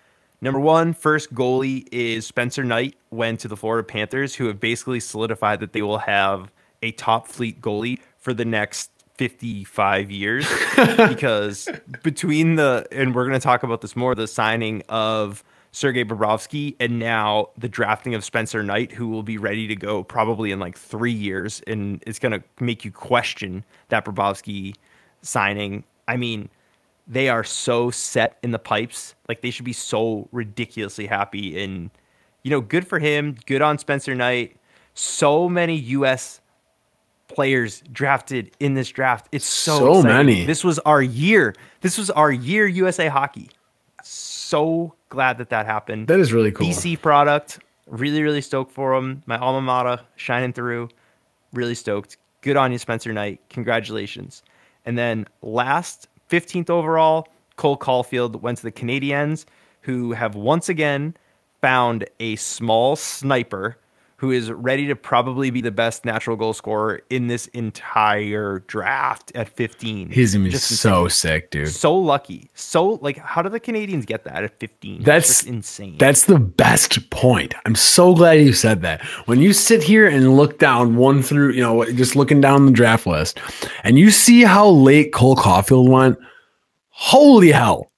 B: Number one, first goalie is Spencer Knight. Went to the Florida Panthers, who have basically solidified that they will have a top fleet goalie for the next 55 years. because between the and we're going to talk about this more, the signing of Sergei Bobrovsky and now the drafting of Spencer Knight, who will be ready to go probably in like three years, and it's going to make you question that Bobrovsky signing. I mean, they are so set in the pipes, like they should be so ridiculously happy. And you know, good for him. Good on Spencer Knight. So many U.S. players drafted in this draft. It's so
A: So
B: exciting.
A: many.
B: This was our year. This was our year, USA Hockey. So glad that that happened.
A: that is really cool
B: BC product. Really, really stoked for him. My alma mater shining through. Really stoked. Good on you, Spencer Knight. Congratulations. And then last, 15th overall, Cole Caufield went to the Canadiens, who have once again found a small sniper who is ready to probably be the best natural goal scorer in this entire draft at 15.
A: he's gonna be
B: Just
A: so sick dude
B: so lucky. So like how do the Canadiens get that at 15? It's
A: That's-
B: just insane.
A: That's the best point. I'm so glad you said that. When you sit here and look down one through, you know, just looking down the draft list, and you see how late Cole Caufield went, holy hell,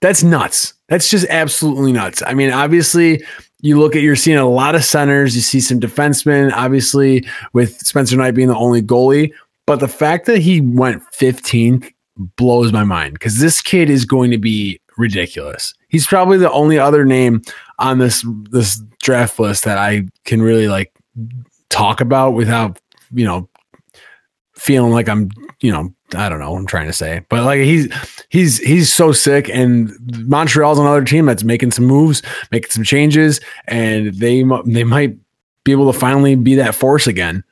A: that's nuts. That's just absolutely nuts. I mean, obviously, you look at you're seeing a lot of centers, you see some defensemen, obviously, with Spencer Knight being the only goalie. But the fact that he went 15th blows my mind because this kid is going to be ridiculous. He's probably the only other name on this this draft list that I can really like talk about without, you know, feeling like I'm, you know, I don't know what I'm trying to say. But like he's he's he's so sick and Montreal's another team that's making some moves, making some changes and they they might be able to finally be that force again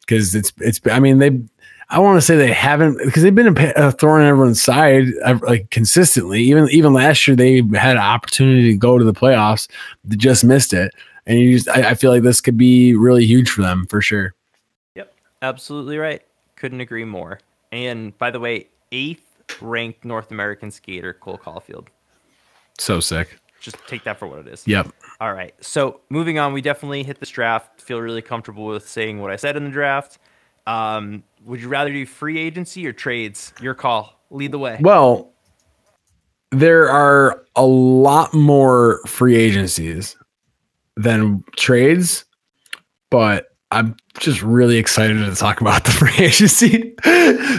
A: because it's it's I mean they I want to say they haven't because they've been a, a thorn in everyone's side like consistently. Even even last year they had an opportunity to go to the playoffs, they just missed it. And you just I, I feel like this could be really huge for them for sure.
B: Yep, absolutely right. Couldn't agree more. And by the way, eighth ranked North American skater Cole Caufield.
A: So sick.
B: Just take that for what it is.
A: Yep.
B: All right. So moving on, we definitely hit this draft. Feel really comfortable with saying what I said in the draft. Um, would you rather do free agency or trades? Your call. Lead the way.
A: Well, there are a lot more free agencies than trades, but I'm just really excited to talk about the free agency.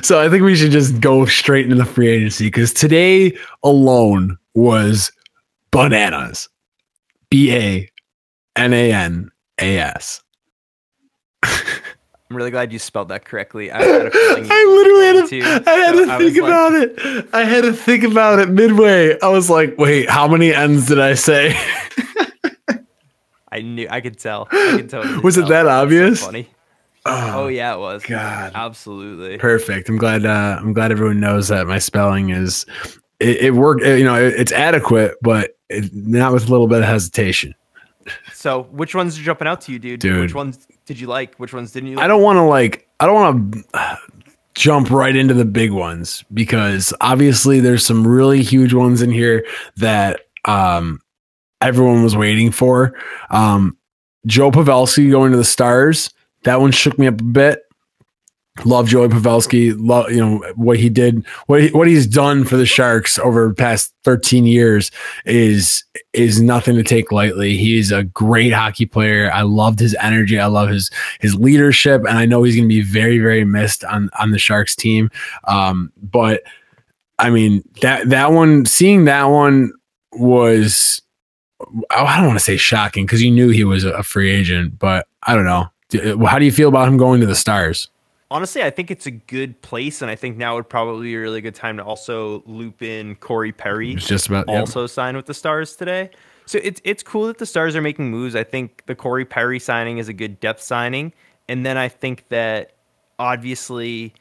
A: so I think we should just go straight into the free agency because today alone was bananas. B A N A N A S.
B: I'm really glad you spelled that correctly. I, had a feeling
A: I literally had to, I had
B: so
A: to
B: I
A: think
B: was like-
A: about it. I had to think about it midway. I was like, wait, how many N's did I say?
B: I knew. I could tell. I could totally
A: Was it
B: tell.
A: that
B: was so
A: obvious?
B: funny. Oh yeah, it was.
A: God.
B: Absolutely.
A: Perfect. I'm glad. Uh, I'm glad everyone knows that my spelling is it, it worked. You know, it, it's adequate, but it, not with a little bit of hesitation.
B: So, which ones are jumping out to you, dude?
A: Dude.
B: Which ones did you like? Which ones didn't you? Like?
A: I don't want to like. I don't want to jump right into the big ones because obviously there's some really huge ones in here that um everyone was waiting for. Um, Joe Pavelski going to the Stars. That one shook me up a bit. Love Joey Pavelski. Love you know what he did, what he, what he's done for the Sharks over the past 13 years is is nothing to take lightly. He's a great hockey player. I loved his energy. I love his his leadership, and I know he's going to be very very missed on on the Sharks team. Um, but I mean that that one, seeing that one was I don't want to say shocking because you knew he was a free agent, but I don't know. Uh, how do you feel about him going to the Stars?
B: Honestly, I think it's a good place, and I think now would probably be a really good time to also loop in Corey Perry.
A: It's just about yep.
B: also signed with the Stars today. So it's it's cool that the Stars are making moves. I think the Corey Perry signing is a good depth signing, and then I think that obviously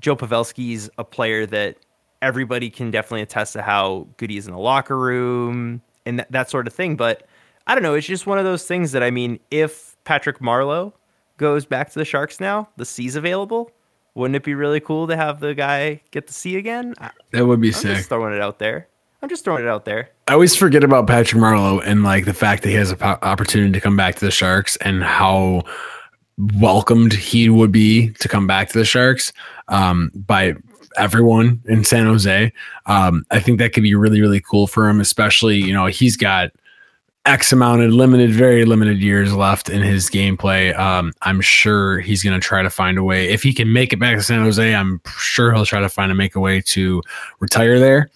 B: Joe Pavelski's a player that everybody can definitely attest to how good he is in the locker room and that, that sort of thing. But I don't know. It's just one of those things that I mean, if Patrick Marleau goes back to the Sharks now, the C's available. Wouldn't it be really cool to have the guy get the C again?
A: That would be
B: I'm
A: sick.
B: just throwing it out there. I'm just throwing it out there.
A: I always forget about Patrick Marleau and like the fact that he has an opportunity to come back to the Sharks and how welcomed he would be to come back to the Sharks um, by everyone in San Jose. Um, I think that could be really, really cool for him, especially, you know, he's got X amount of limited, very limited years left in his gameplay. Um, I'm sure he's going to try to find a way. If he can make it back to San Jose, I'm sure he'll try to find a make a way to retire there.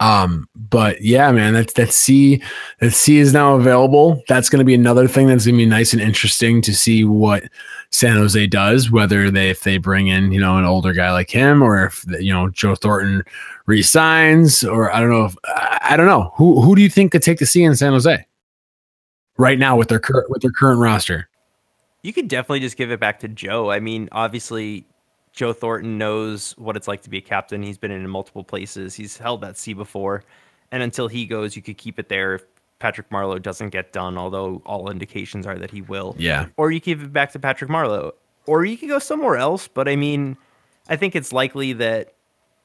A: Um, but yeah, man, that's that C that C is now available. That's going to be another thing that's going to be nice and interesting to see what San Jose does. Whether they if they bring in you know an older guy like him, or if you know Joe Thornton resigns, or I don't know if I don't know who who do you think could take the C in San Jose right now with their current with their current roster.
B: You could definitely just give it back to Joe. I mean, obviously, Joe Thornton knows what it's like to be a captain. He's been in multiple places. He's held that C before. And until he goes, you could keep it there if Patrick Marleau doesn't get done, although all indications are that he will.
A: Yeah,
B: Or you give it back to Patrick Marleau. Or you could go somewhere else. But I mean, I think it's likely that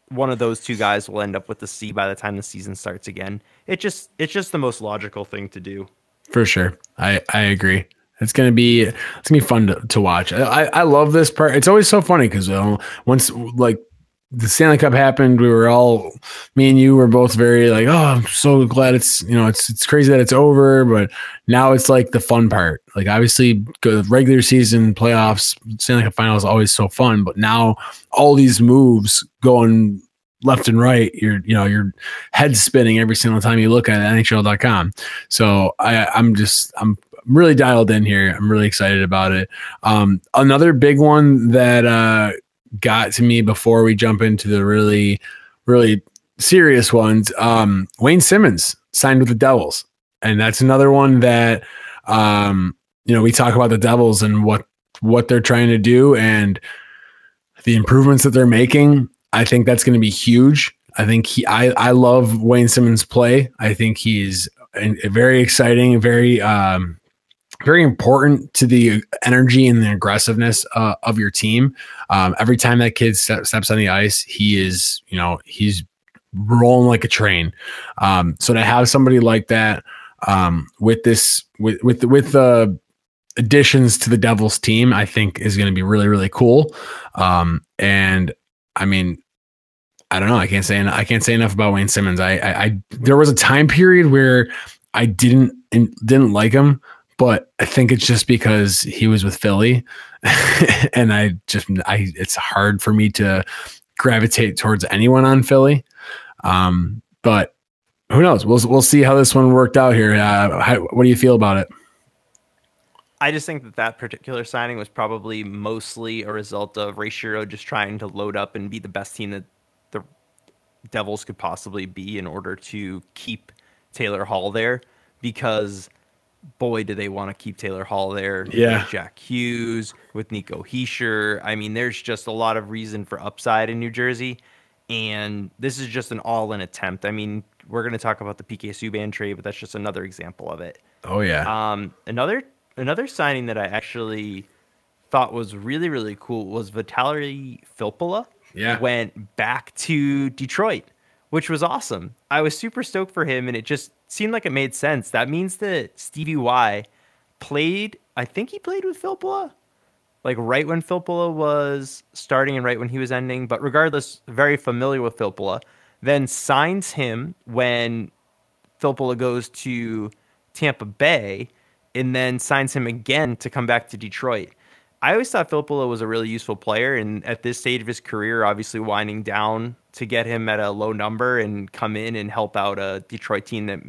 B: one of those two guys will end up with the C by the time the season starts again. It just it's just the most logical thing to do.
A: for sure. I I agree. It's gonna be it's gonna be fun to, to watch. I, I I love this part. It's always so funny because once like the Stanley Cup happened, we were all me and you were both very like, oh, I'm so glad it's you know it's it's crazy that it's over, but now it's like the fun part. Like obviously, regular season playoffs, Stanley Cup final is always so fun, but now all these moves going left and right, you're you know your head spinning every single time you look at NHL.com. So I I'm just I'm really dialed in here. I'm really excited about it. Um, another big one that uh, got to me before we jump into the really, really serious ones. Um, Wayne Simmonds signed with the Devils, and that's another one that um, you know we talk about the Devils and what what they're trying to do and the improvements that they're making. I think that's going to be huge. I think he, I, I love Wayne Simmonds' play. I think he's very exciting, very, um, very important to the energy and the aggressiveness uh, of your team. Um, every time that kid step, steps on the ice, he is, you know, he's rolling like a train. Um, so to have somebody like that um, with this, with with with the additions to the Devils team, I think is going to be really really cool. Um, and I mean, I don't know. I can't say I can't say enough about Wayne Simmonds. I, I, I there was a time period where I didn't didn't like him, but I think it's just because he was with Philly, and I just I it's hard for me to gravitate towards anyone on Philly. Um, but who knows? We'll we'll see how this one worked out here. Uh, how, what do you feel about it?
B: I just think that that particular signing was probably mostly a result of Ray Shero just trying to load up and be the best team that the Devils could possibly be in order to keep Taylor Hall there because boy, do they want to keep Taylor Hall there.
A: Yeah.
B: With Jack Hughes, with Nico Hischier. I mean, there's just a lot of reason for upside in New Jersey. And this is just an all in attempt. I mean, we're going to talk about the PK Subban trade, but that's just another example of it.
A: Oh yeah.
B: Um, another another signing that I actually thought was really really cool was Vitaly Filppula.
A: Yeah.
B: went back to Detroit, which was awesome. I was super stoked for him, and it just seemed like it made sense. That means that Stevie Y played. I think he played with Filppula, like right when Filppula was starting and right when he was ending. But regardless, very familiar with Filppula. Then signs him when Filppula goes to Tampa Bay and then signs him again to come back to Detroit. I always thought Filppula was a really useful player, and at this stage of his career, obviously winding down to get him at a low number and come in and help out a Detroit team that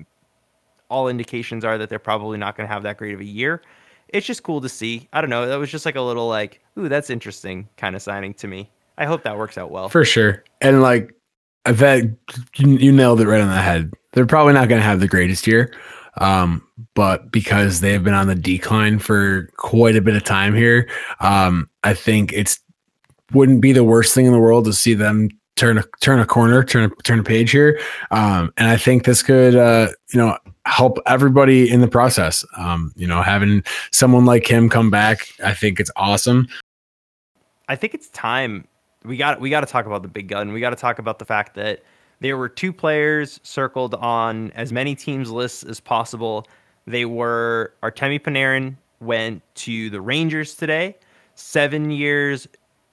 B: all indications are that they're probably not going to have that great of a year. It's just cool to see. I don't know. That was just like a little like, ooh, that's interesting kind of signing to me. I hope that works out well.
A: For sure. And like I bet you, nailed it right on the head. They're probably not going to have the greatest year. Um, but because they have been on the decline for quite a bit of time here, um, I think it's wouldn't be the worst thing in the world to see them turn a turn a corner, turn a turn a page here. Um, and I think this could uh, you know help everybody in the process. Um, you know, having someone like him come back, I think it's awesome.
B: I think it's time we got we got to talk about the big gun. We got to talk about the fact that there were two players circled on as many teams lists as possible. They were Artemi Panarin went to the Rangers today, seven years,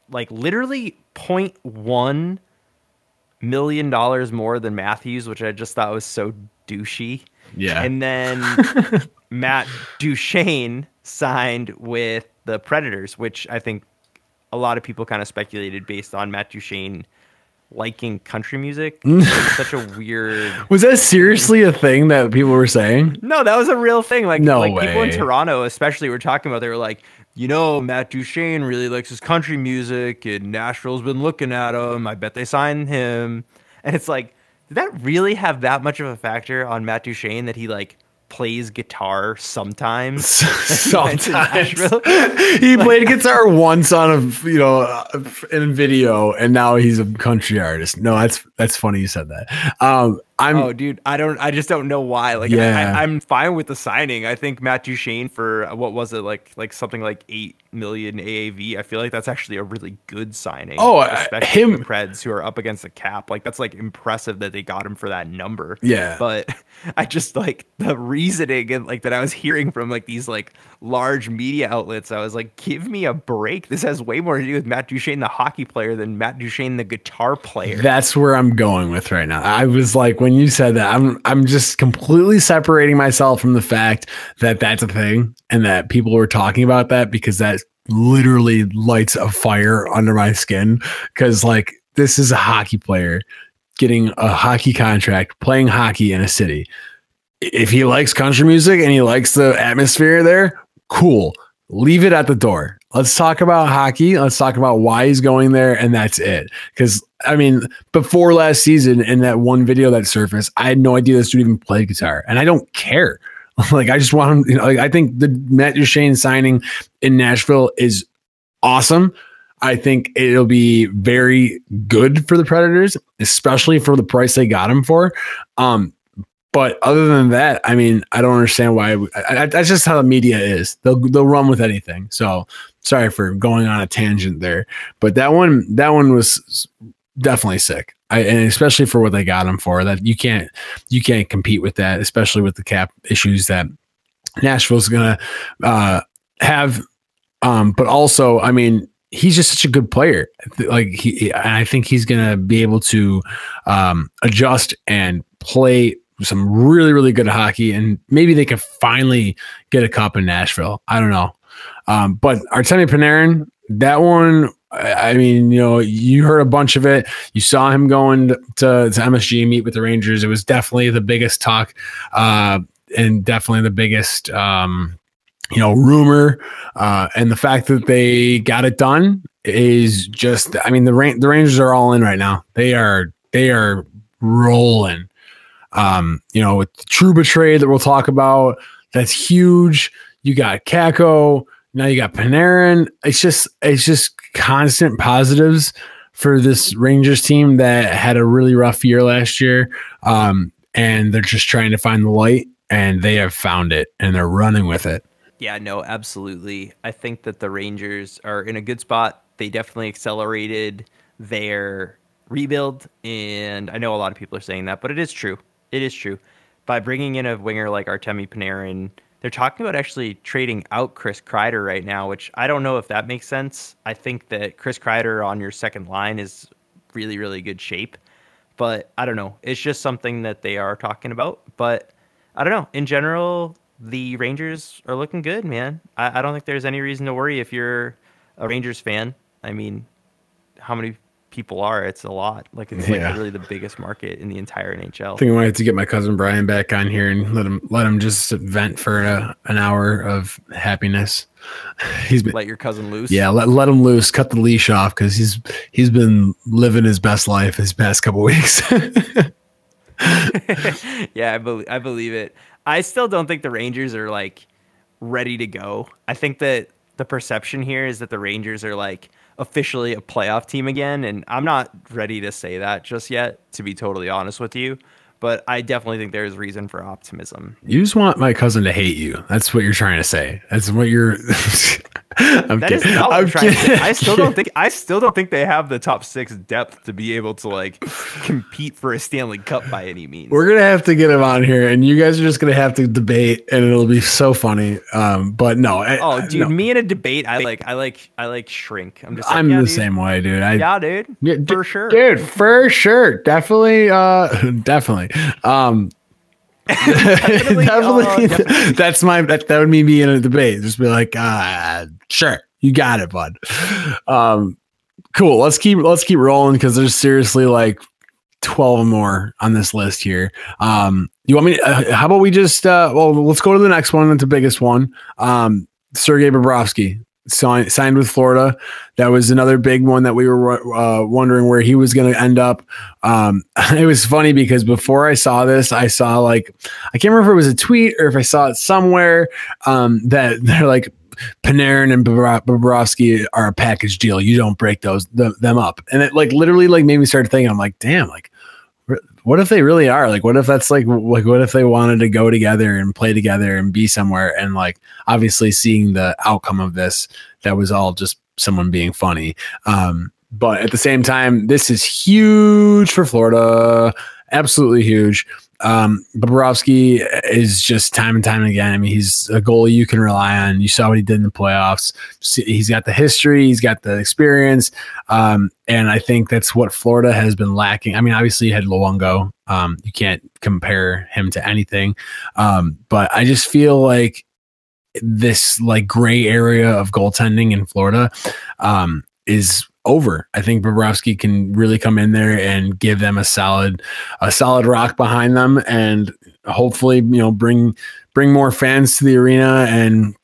B: like literally 0.1 million dollars more than Matthews, which I just thought was so douchey.
A: Yeah.
B: And then Matt Duchene signed with the Predators, which I think a lot of people kind of speculated based on Matt Duchene liking country music. Such a weird.
A: Was that seriously a thing that people were saying?
B: No, that was a real thing. Like,
A: No
B: like people in. Toronto, especially, were talking about. They were like, you know, Matt Duchene really likes his country music, and Nashville's been looking at him. I bet they signed him. And it's like, did that really have that much of a factor on Matt Duchene that he like plays guitar sometimes?
A: Sometimes he played guitar once on a you know in a video, and now he's a country artist. No, that's that's funny you said that. Um, I'm
B: oh, dude, I don't. I just don't know why. Like,
A: Yeah.
B: I, I'm fine with the signing. I think Matt Duchene for uh, what was it like, like something like eight million AAV. I feel like that's actually a really good signing.
A: Oh, I-
B: especially
A: him-
B: the Preds who are up against the cap. Like, that's like impressive that they got him for that number.
A: Yeah.
B: but I just like the reasoning and like that I was hearing from like these like large media outlets. I was like, give me a break. This has way more to do with Matt Duchene, the hockey player, than Matt Duchene, the guitar player.
A: That's where I'm going with right now. I was like, when you said that, I'm I'm just completely separating myself from the fact that that's a thing and that people were talking about that because that literally lights a fire under my skin. Because like this is a hockey player getting a hockey contract, playing hockey in a city. If he likes country music and he likes the atmosphere there, cool. Leave it at the door. Let's talk about hockey. Let's talk about why he's going there, and that's it. Because I mean, before last season, in that one video that surfaced, I had no idea this dude even played guitar, and I don't care. like, I just want him. You know, like I think the Matt Duchene signing in Nashville is awesome. I think it'll be very good for the Predators, especially for the price they got him for. Um, but other than that, I mean, I don't understand why. I, I, that's just how the media is. They'll they'll run with anything. So sorry for going on a tangent there, but that one that one was definitely sick. I, and especially for what they got him for, that you can't you can't compete with that, especially with the cap issues that Nashville's gonna uh, have. Um, but also, I mean, he's just such a good player. Like he, I think he's gonna be able to um, adjust and play some really really good hockey, and maybe they can finally get a cup in Nashville. I don't know, um, but Artemi Panarin, that one. I mean, you know, you heard a bunch of it. You saw him going to, to MSG meet with the Rangers. It was definitely the biggest talk, uh, and definitely the biggest, um, you know, rumor. Uh, and the fact that they got it done is just. I mean, the the Rangers are all in right now. They are they are rolling. Um, you know, with the Trouba trade that we'll talk about, that's huge. You got Kakko, now you got Panarin. It's just it's just constant positives for this Rangers team that had a really rough year last year. Um, and they're just trying to find the light and they have found it and they're running with it.
B: Yeah, no, absolutely. I think that the Rangers are in a good spot. They definitely accelerated their rebuild, and I know a lot of people are saying that, but it is true. It is true. By bringing in a winger like Artemi Panarin, they're talking about actually trading out Chris Kreider right now, which I don't know if that makes sense. I think that Chris Kreider on your second line is really, really good shape, but I don't know. It's just something that they are talking about. But I don't know. In general, the Rangers are looking good, man. I, I don't think there's any reason to worry if you're a Rangers fan. I mean, how many people are. It's a lot. Like it's yeah. like really the biggest market in the entire NHL.
A: I think I might have to get my cousin Brian back on here and let him let him just vent for a, an hour of happiness.
B: He's been let your cousin loose.
A: Yeah, let let him loose. Cut the leash off because he's he's been living his best life his past couple weeks.
B: yeah, I believe I believe it. I still don't think the Rangers are like ready to go. I think that the perception here is that the Rangers are like officially a playoff team again. And I'm not ready to say that just yet, to be totally honest with you. But I definitely think there's reason for optimism.
A: You just want my cousin to hate you. That's what you're trying to say. That's what you're.
B: I'm that kidding. Is not I'm kidding. I still don't think I still don't think they have the top six depth to be able to like compete for a Stanley Cup by any means.
A: We're gonna have to get him on here, and you guys are just gonna have to debate, and it'll be so funny. Um, but no. I,
B: oh, dude, no. me in a debate, I like, I like, I like shrink. I'm just. Like,
A: I'm
B: yeah,
A: the
B: dude.
A: same way, dude. I,
B: yeah, dude. Yeah, for sure,
A: dude. For sure, definitely, uh, definitely. Um, definitely, definitely uh, that's my that, that would mean me in a debate. Just be like, uh, sure, you got it, bud. Um, cool. Let's keep let's keep rolling because there's seriously like 12 more on this list here. Um, you want me? To, uh, how about we just uh, well, let's go to the next one. That's the biggest one. Um, Sergei Bobrovsky signed signed with Florida. That was another big one that we were uh, wondering where he was going to end up. Um, it was funny because before I saw this, I saw like I can't remember if it was a tweet or if I saw it somewhere um, that they're like Panarin and Bobrovsky are a package deal. You don't break those the, them up, and it like literally like made me start thinking. I'm like, damn, like what if they really are? Like what if that's like like what if they wanted to go together and play together and be somewhere and like obviously seeing the outcome of this that was all just someone being funny. Um but at the same time this is huge for Florida. Absolutely huge um, Bobrovsky is just time and time again. I mean, he's a goalie you can rely on. You saw what he did in the playoffs. He's got the history, he's got the experience, um, and I think that's what Florida has been lacking. I mean, obviously you had Luongo. Um, you can't compare him to anything, um, but I just feel like this like gray area of goaltending in Florida um, is over. I think Bobrovsky can really come in there and give them a solid, a solid rock behind them, and hopefully, you know, bring bring more fans to the arena and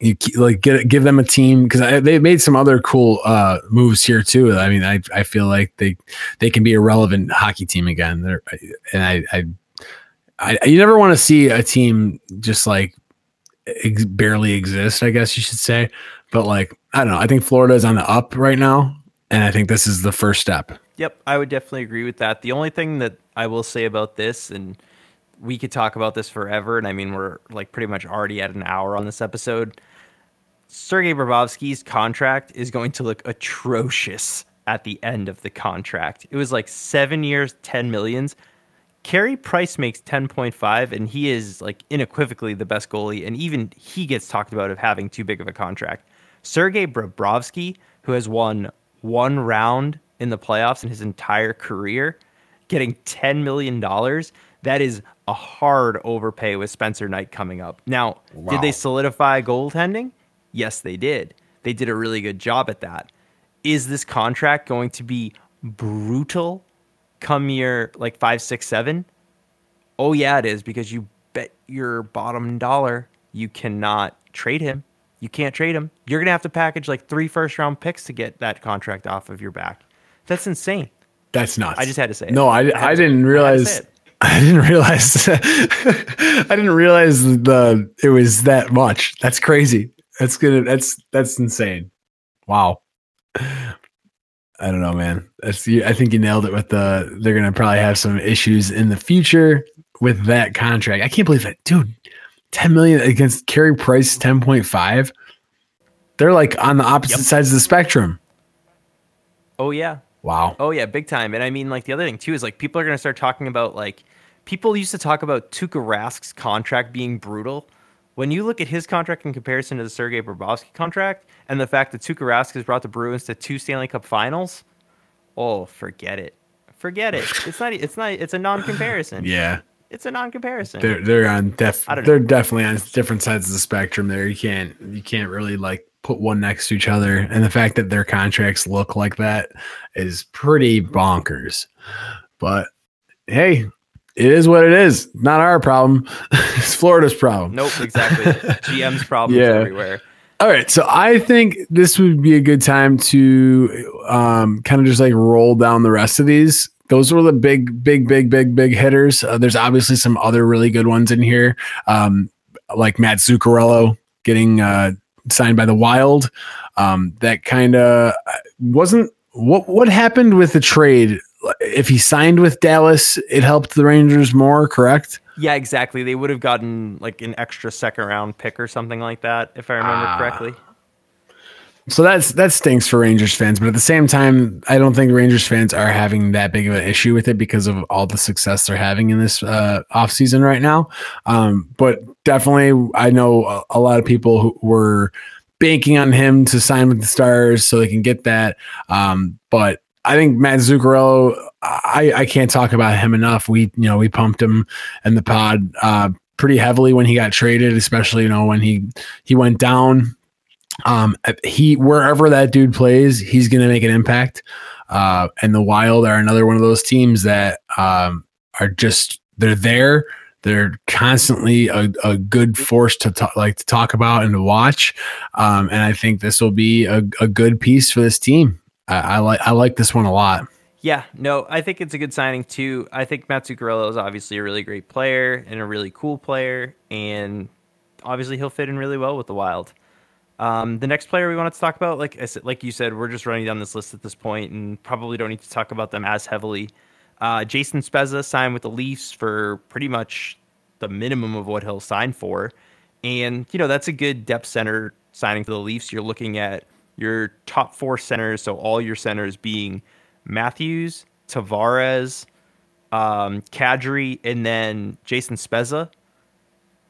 A: you like get give them a team because they made some other cool uh, moves here too. I mean, I I feel like they they can be a relevant hockey team again. They're, and I, I I you never want to see a team just like ex- barely exist. I guess you should say, but like I don't know. I think Florida is on the up right now, and I think this is the first step.
B: Yep, I would definitely agree with that. The only thing that I will say about this, and we could talk about this forever, and I mean we're like pretty much already at an hour on this episode. Sergei Bobrovsky's contract is going to look atrocious at the end of the contract. It was like seven years, ten millions. Carey Price makes 10.5 and he is like unequivocally the best goalie and even he gets talked about of having too big of a contract. Sergei Bobrovsky, who has won one round in the playoffs in his entire career, getting $10 million, that is a hard overpay with Spencer Knight coming up. Now, did they solidify goaltending? Yes, they did. They did a really good job at that. Is this contract going to be brutal come year like five, six, seven? Oh yeah, it is because you bet your bottom dollar you cannot trade him. You can't trade him. You're gonna have to package like three first round picks to get that contract off of your back. That's insane.
A: That's nuts.
B: I just had to say it.
A: No, I,
B: I
A: I, didn't
B: to
A: realize. I didn't realize. I didn't realize the it was that much. That's crazy. That's gonna. That's that's insane. Wow. I don't know, man. That's I think you nailed it with the. They're gonna probably have some issues in the future with that contract. I can't believe that, dude. Ten million against Carey Price, ten point five. They're like on the opposite
B: Yep.
A: sides of the spectrum.
B: Oh yeah.
A: Wow.
B: Oh yeah, big time. And I mean, like the other thing too is like people are gonna start talking about like people used to talk about Tuukka Rask's contract being brutal. When you look at his contract in comparison to the Sergei Bobrovsky contract, and the fact that Tuukka Rask has brought the Bruins to two Stanley Cup Finals, oh, forget it, forget it. It's not. It's not. It's a non-comparison.
A: Yeah.
B: It's a non-comparison.
A: they're they're on def they're
B: know.
A: definitely on different sides of the spectrum there you can't you can't really like put one next to each other and the fact that their contracts look like that is pretty bonkers but hey it is what it is not our problem it's florida's problem
B: Nope, exactly. GM's problems
A: Yeah.
B: everywhere.
A: all right so i think this would be a good time to um, kind of just like roll down the rest of these those were the big big big big big hitters uh, there's obviously some other really good ones in here um, like matt zuccarello getting uh, signed by the wild um, that kind of wasn't what what happened with the trade if he signed with dallas it helped the rangers more correct
B: Yeah, exactly. They would have gotten like an extra second round pick or something like that, if I remember
A: Ah.
B: correctly.
A: So that's that stinks for Rangers fans, but at the same time, I don't think Rangers fans are having that big of an issue with it because of all the success they're having in this uh, offseason right now. Um, but definitely, I know a, a lot of people who were banking on him to sign with the Stars so they can get that. Um, but I think Matt Zuccarello, I, I can't talk about him enough. We you know we pumped him in the pod uh, pretty heavily when he got traded, especially you know when he he went down um he wherever that dude plays he's going to make an impact. Uh and the wild are another one of those teams that um are just they're there. They're constantly a, a good force to talk like to talk about and to watch. Um and i think this will be a, a good piece for this team. I, I like i like this one a lot.
B: Yeah, no, I think it's a good signing too. I think Matt Zuccarello is obviously a really great player and a really cool player, and obviously he'll fit in really well with the Wild. Um, the next player we wanted to talk about, like like you said, we're just running down this list at this point, and probably don't need to talk about them as heavily. Uh, Jason Spezza signed with the Leafs for pretty much the minimum of what he'll sign for, and you know that's a good depth center signing for the Leafs. You're looking at your top four centers, so all your centers being Matthews, Tavares, um, Kadri, and then Jason Spezza.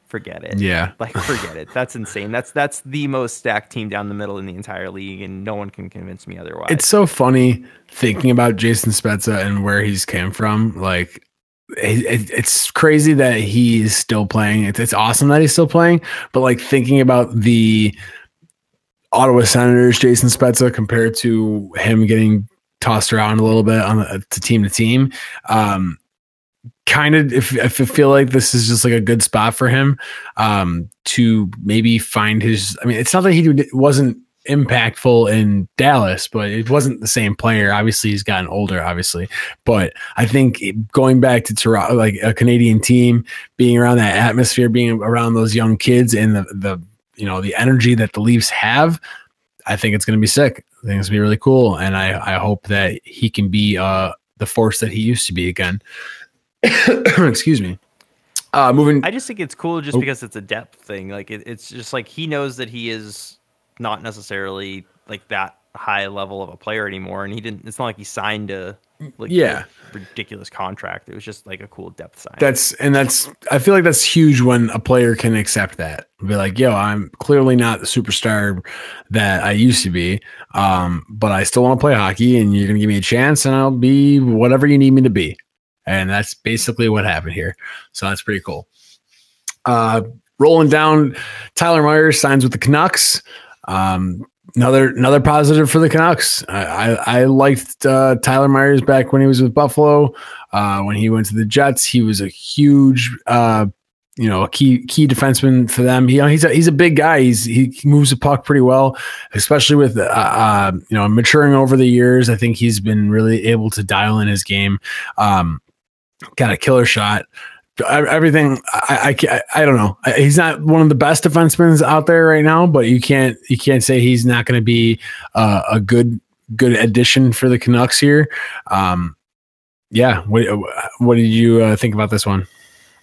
B: Forget it.
A: yeah
B: Like forget it. That's insane. That's that's the most stacked team down the middle in the entire league, and no one can convince me otherwise.
A: it's so funny thinking about Jason Spezza and where he's came from. Like, it, it- it's crazy that he's still playing. It's, it's awesome that he's still playing, but like thinking about the Ottawa Senators, Jason Spezza, compared to him getting tossed around a little bit on the, to team to team, um, kind of if, I feel like this is just like a good spot for him um, to maybe find his. I mean, it's not that he wasn't impactful in Dallas, but it wasn't the same player. Obviously, he's gotten older, obviously. But I think going back to Toronto, like a Canadian team, being around that atmosphere, being around those young kids and the the you know the energy that the Leafs have, I think it's going to be sick. I think it's going to be really cool, and I I hope that he can be uh the force that he used to be again. Excuse me. Uh, moving.
B: I just think it's cool just
A: Oh.
B: because it's a depth thing. Like it, it's just like he knows that he is not necessarily like that high level of a player anymore, and he didn't. It's not like he signed a like
A: Yeah.
B: a ridiculous contract. It was just like a cool depth sign.
A: That's and that's I feel like that's huge when a player can accept that. Be like, yo, I'm clearly not the superstar that I used to be. Um, but I still want to play hockey and you're gonna give me a chance and I'll be whatever you need me to be. And that's basically what happened here. So that's pretty cool. Uh, rolling down, Tyler Myers signs with the Canucks. Um, another another positive for the Canucks. I I, I liked uh, Tyler Myers back when he was with Buffalo. Uh, when he went to the Jets, he was a huge, uh, you know, a key key defenseman for them. He, he's a he's a big guy. He's he moves the puck pretty well, especially with uh, uh, you know maturing over the years. I think he's been really able to dial in his game. Um, got a killer shot. Everything I, I, I don't know. He's not one of the best defensemen out there right now but you can't you can't say he's not going to be uh, a good good addition for the Canucks here. Um yeah what, what did you uh, think about this one?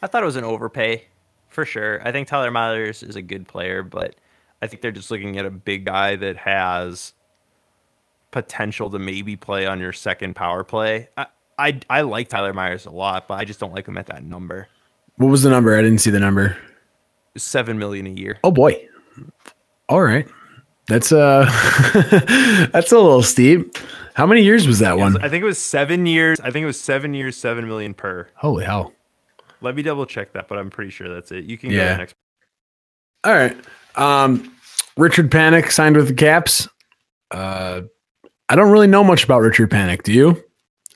B: I thought it was an overpay for sure. I think Tyler Myers is a good player but I think they're just looking at a big guy that has potential to maybe play on your second power play. I, I I like Tyler Myers a lot, but I just don't like him at that number.
A: What was the number? I didn't see the number.
B: Seven million a year.
A: Oh boy. All right. That's uh that's a little steep. How many years was that one?
B: I think it was seven years. I think it was seven years, seven million per.
A: Holy hell.
B: Let me double check that, but I'm pretty sure that's it. You can yeah. go next.
A: All right. Um Richard Panik signed with the Caps. Uh I don't really know much about Richard Panik. Do you?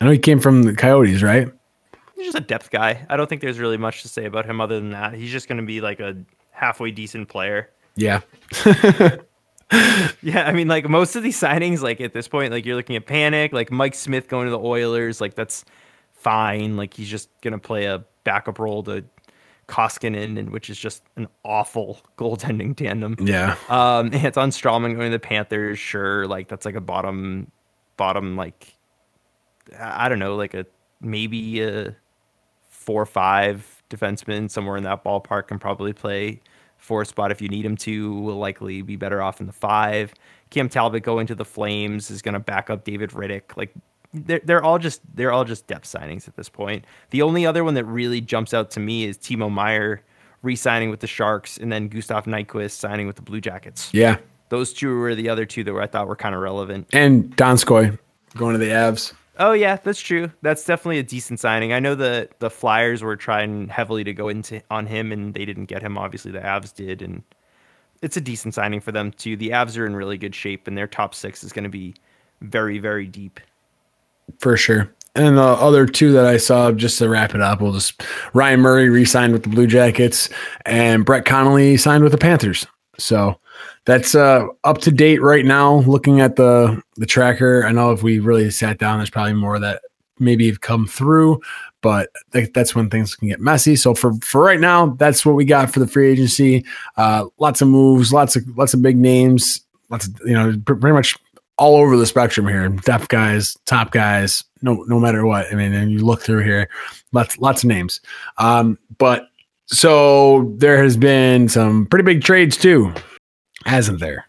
A: I know he came from the Coyotes, right?
B: He's just a depth guy. I don't think there's really much to say about him other than that. He's just going to be like a halfway decent player.
A: Yeah.
B: yeah, I mean, like most of these signings, like at this point, like you're looking at Panik, like Mike Smith going to the Oilers, like that's fine. Like he's just gonna play a backup role to Koskinen, and which is just an awful goaltending tandem.
A: Yeah.
B: Um, Anton Stralman going to the Panthers, sure, like that's like a bottom, bottom like I don't know, like a maybe a four or five defenseman somewhere in that ballpark can probably play four spot if you need him to. Will likely be better off in the five. Cam Talbot going to the Flames is going to back up David Rittich. Like they're they're all just they're all just depth signings at this point. The only other one that really jumps out to me is Timo Meier re-signing with the Sharks and then Gustav Nyquist signing with the Blue Jackets.
A: Yeah.
B: Those two were the other two that were, I thought were kind of relevant.
A: And Donskoi going to the Avs.
B: Oh yeah, that's true. That's definitely a decent signing. I know the the Flyers were trying heavily to go into on him, and they didn't get him. Obviously, the Avs did, and it's a decent signing for them too. The Avs are in really good shape, and their top six is going to be very very deep.
A: For sure. And the other two that I saw, just to wrap it up, we'll just Ryan Murray re-signed with the Blue Jackets, and Brett Connolly signed with the Panthers. So that's uh, up to date right now. Looking at the the tracker, I know if we really sat down, there's probably more that maybe have come through, but th- that's when things can get messy. So for for right now, that's what we got for the free agency. Uh, lots of moves, lots of lots of big names, lots of you know pr- pretty much all over the spectrum here. Depth guys, top guys, no no matter what. I mean, and you look through here, lots lots of names. Um, but so there has been some pretty big trades too hasn't there?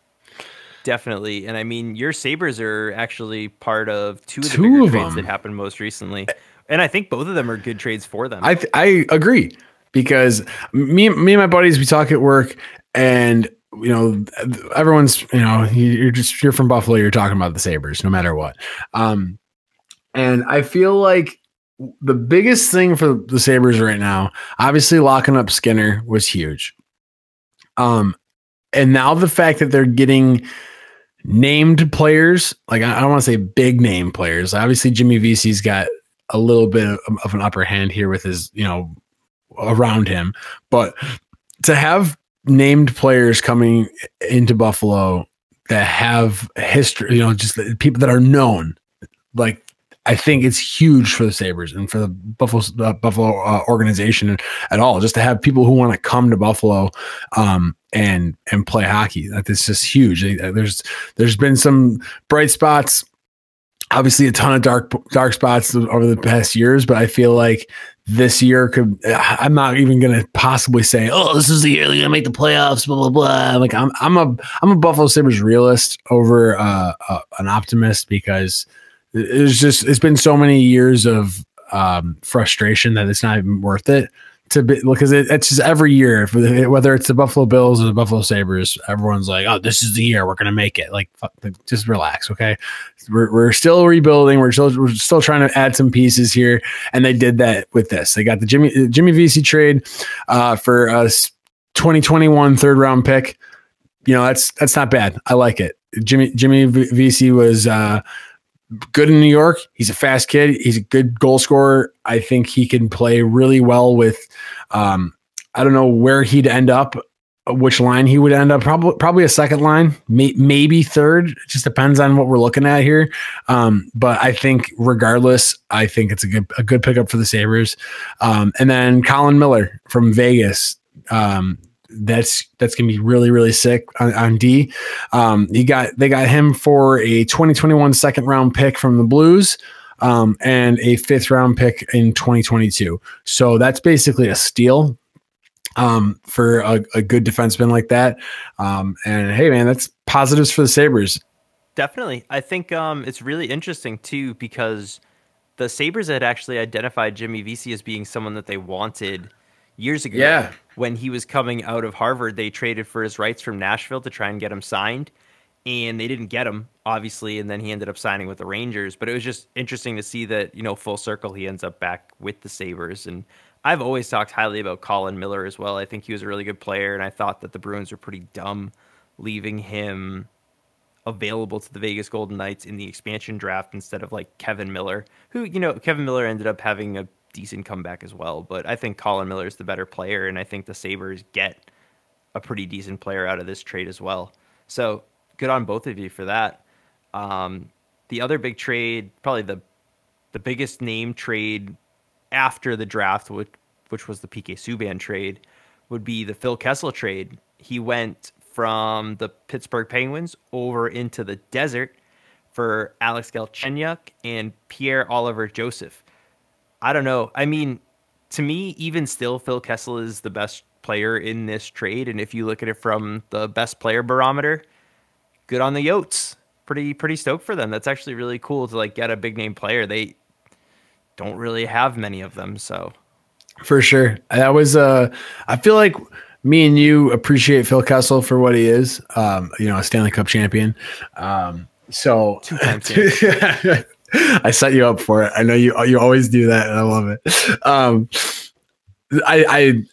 B: Definitely. And I mean, your Sabres are actually part of two of the two of trades them. that happened most recently. And I think both of them are good trades for them.
A: I, th- I agree because me, me and my buddies, we talk at work and you know, everyone's, you know, you're just, you're from Buffalo, you're talking about the Sabres no matter what. Um, and I feel like the biggest thing for the Sabres right now, obviously locking up Skinner was huge. Um, and now the fact that they're getting named players, like I, don't want to say big name players. Obviously, Jimmy Vesey's got a little bit of, of an upper hand here with his, you know, around him. But to have named players coming into Buffalo that have history, you know, just people that are known, like I think it's huge for the Sabres and for the Buffalo uh, Buffalo uh, organization at all. Just to have people who want to come to Buffalo um, and and play hockey, that's just huge. There's there's been some bright spots, obviously a ton of dark dark spots over the past years, but I feel like this year could. I'm not even to possibly say, oh, this is the year they're to make the playoffs. Blah blah blah. Like I'm I'm a I'm a Buffalo Sabres realist over uh, uh, an optimist because it's just it's been so many years of um, frustration that it's not even worth it to be because it, it's just every year, whether it's the Buffalo Bills or the Buffalo Sabres, everyone's like, "Oh, this is the year we're gonna make it." Like, fuck, just relax, okay? We're, we're still rebuilding. We're still we're still trying to add some pieces here, and they did that with this. They got the Jimmy Jimmy Vesey trade uh, for a 2021 third round pick. You know, that's that's not bad. I like it. Jimmy Jimmy Vesey was. Uh, good in New York. He's a fast kid. He's a good goal scorer. I think he can play really well with. Um, I don't know where he'd end up, which line he would end up. Probably probably a second line, may, maybe third. It just depends on what we're looking at here. Um, but I think regardless, I think it's a good a good pickup for the Sabres. Um, and then Colin Miller from Vegas. Um, that's that's gonna be really really sick on, on D. Um, he got they got him for a 2021 second round pick from the Blues, um, and a fifth round pick in 2022. So that's basically a steal um, for a, a good defenseman like that. Um, and hey, man, that's positives for the Sabres.
B: Definitely. I think um, it's really interesting too because the Sabres had actually identified Jimmy Vesey as being someone that they wanted years ago.
A: Yeah.
B: When he was coming out of Harvard, they traded for his rights from Nashville to try and get him signed. And they didn't get him, obviously, and then he ended up signing with the Rangers. But it was just interesting to see that, you know, full circle, he ends up back with the Sabres. And I've always talked highly about Colin Miller as well. I think he was a really good player, and I thought that the Bruins were pretty dumb leaving him available to the Vegas Golden Knights in the expansion draft instead of like Kevin Miller, who, you know, Kevin Miller ended up having a decent comeback as well. But I think Colin Miller is the better player, and I think the Sabres get a pretty decent player out of this trade as well. So good on both of you for that. Um, the other big trade, probably the the biggest name trade after the draft, which, which was the PK Subban trade, would be the Phil Kessel trade. He went from the Pittsburgh Penguins over into the desert for Alex Galchenyuk and Pierre Oliver Joseph. I don't know. I mean, to me, even still, Phil Kessel is the best player in this trade. And if you look at it from the best player barometer, good on the Yotes. Pretty pretty stoked for them. That's actually really cool to like get a big name player. They don't really have many of them, so
A: For sure. That was uh I feel like me and you appreciate Phil Kessel for what he is. Um, you know, a Stanley Cup champion. Um, so
B: Two-time
A: I set you up for it. I know you you always do that and I love it. Um I I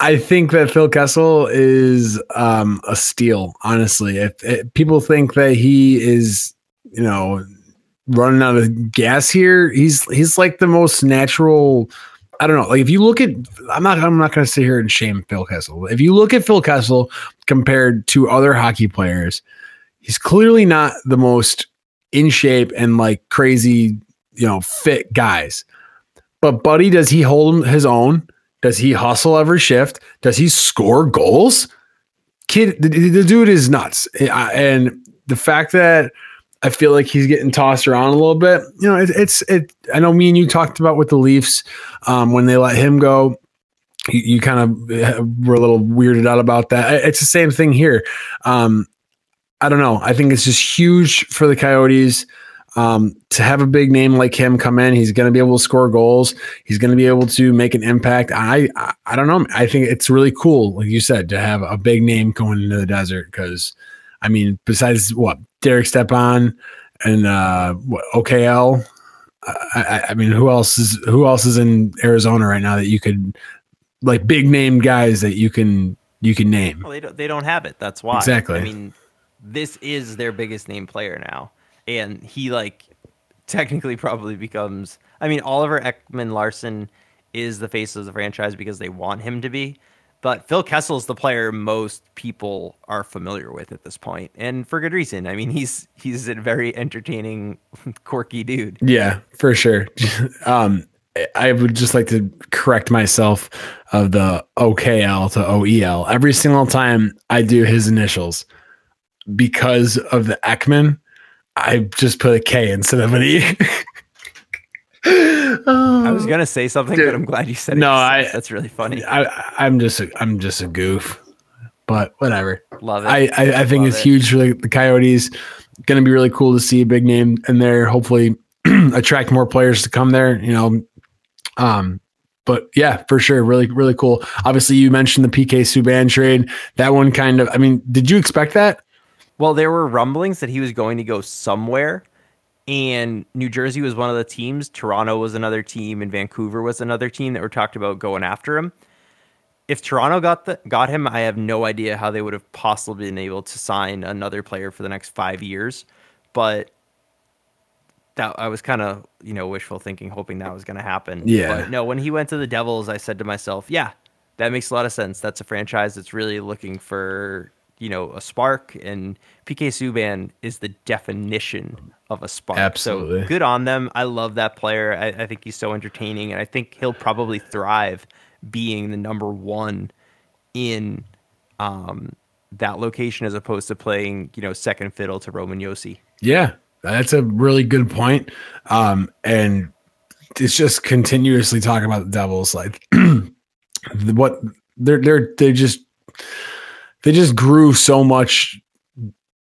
A: I think that Phil Kessel is um a steal, honestly. If, if people think that he is, you know, running out of gas here, he's he's like the most natural I don't know. Like if you look at, I'm not, I'm not going to sit here and shame Phil Kessel. If you look at Phil Kessel compared to other hockey players, he's clearly not the most in shape and like crazy, you know, fit guys. But buddy, does he hold his own? Does he hustle every shift? Does he score goals? Kid, the, the dude is nuts. And the fact that I feel like he's getting tossed around a little bit. You know, it, it's it. I know me and you talked about with the Leafs um, when they let him go. You, you kind of were a little weirded out about that. It's the same thing here. Um, I don't know. I think it's just huge for the Coyotes um, to have a big name like him come in. He's going to be able to score goals. He's going to be able to make an impact. I, I I don't know. I think it's really cool, like you said, to have a big name going into the desert because. I mean, besides what Derek Stepan and uh, what, OKL, I, I, I, mean, who else is who else is in Arizona right now that you could like big name guys that you can you can name?
B: Well, they don't they don't have it. That's why.
A: Exactly.
B: I mean, this is their biggest name player now, and he like technically probably becomes. I mean, Oliver Ekman-Larsson is the face of the franchise because they want him to be. But Phil Kessel's the player most people are familiar with at this point, and for good reason. I mean, he's he's a very entertaining, quirky dude.
A: Yeah, for sure. um, I would just like to correct myself of the OKL to OEL every single time I do his initials because of the Ekman. I just put a K instead of an E.
B: I was gonna say something,
A: Dude,
B: but I'm glad you said it.
A: no, I-
B: that's really funny.
A: I, I'm just a, I'm just a goof, but whatever.
B: Love it.
A: I, I, I think
B: Love
A: it's
B: it.
A: huge for the, the Coyotes. Going to be really cool to see a big name in there. Hopefully, attract more players to come there. You know, um, but yeah, for sure, really, really cool. Obviously, you mentioned the PK Subban trade. That one kind of. I mean, did you expect that?
B: Well, there were rumblings that he was going to go somewhere, and New Jersey was one of the teams. Toronto was another team, and Vancouver was another team that were talked about going after him. If Toronto got the got him, I have no idea how they would have possibly been able to sign another player for the next five years. But that I was kind of you know wishful thinking, hoping that was going to happen.
A: Yeah.
B: But no, when he went to the Devils, I said to myself, yeah, that makes a lot of sense. That's a franchise that's really looking for you know a spark, and PK Subban is the definition of a spark.
A: Absolutely.
B: So good on them. I love that player. I, I think he's so entertaining, and I think he'll probably thrive being the number one in um, that location as opposed to playing you know second fiddle to Roman Josi.
A: Yeah, that's a really good point. Um, and it's just continuously talking about the Devils, like what they're they're they just they just grew so much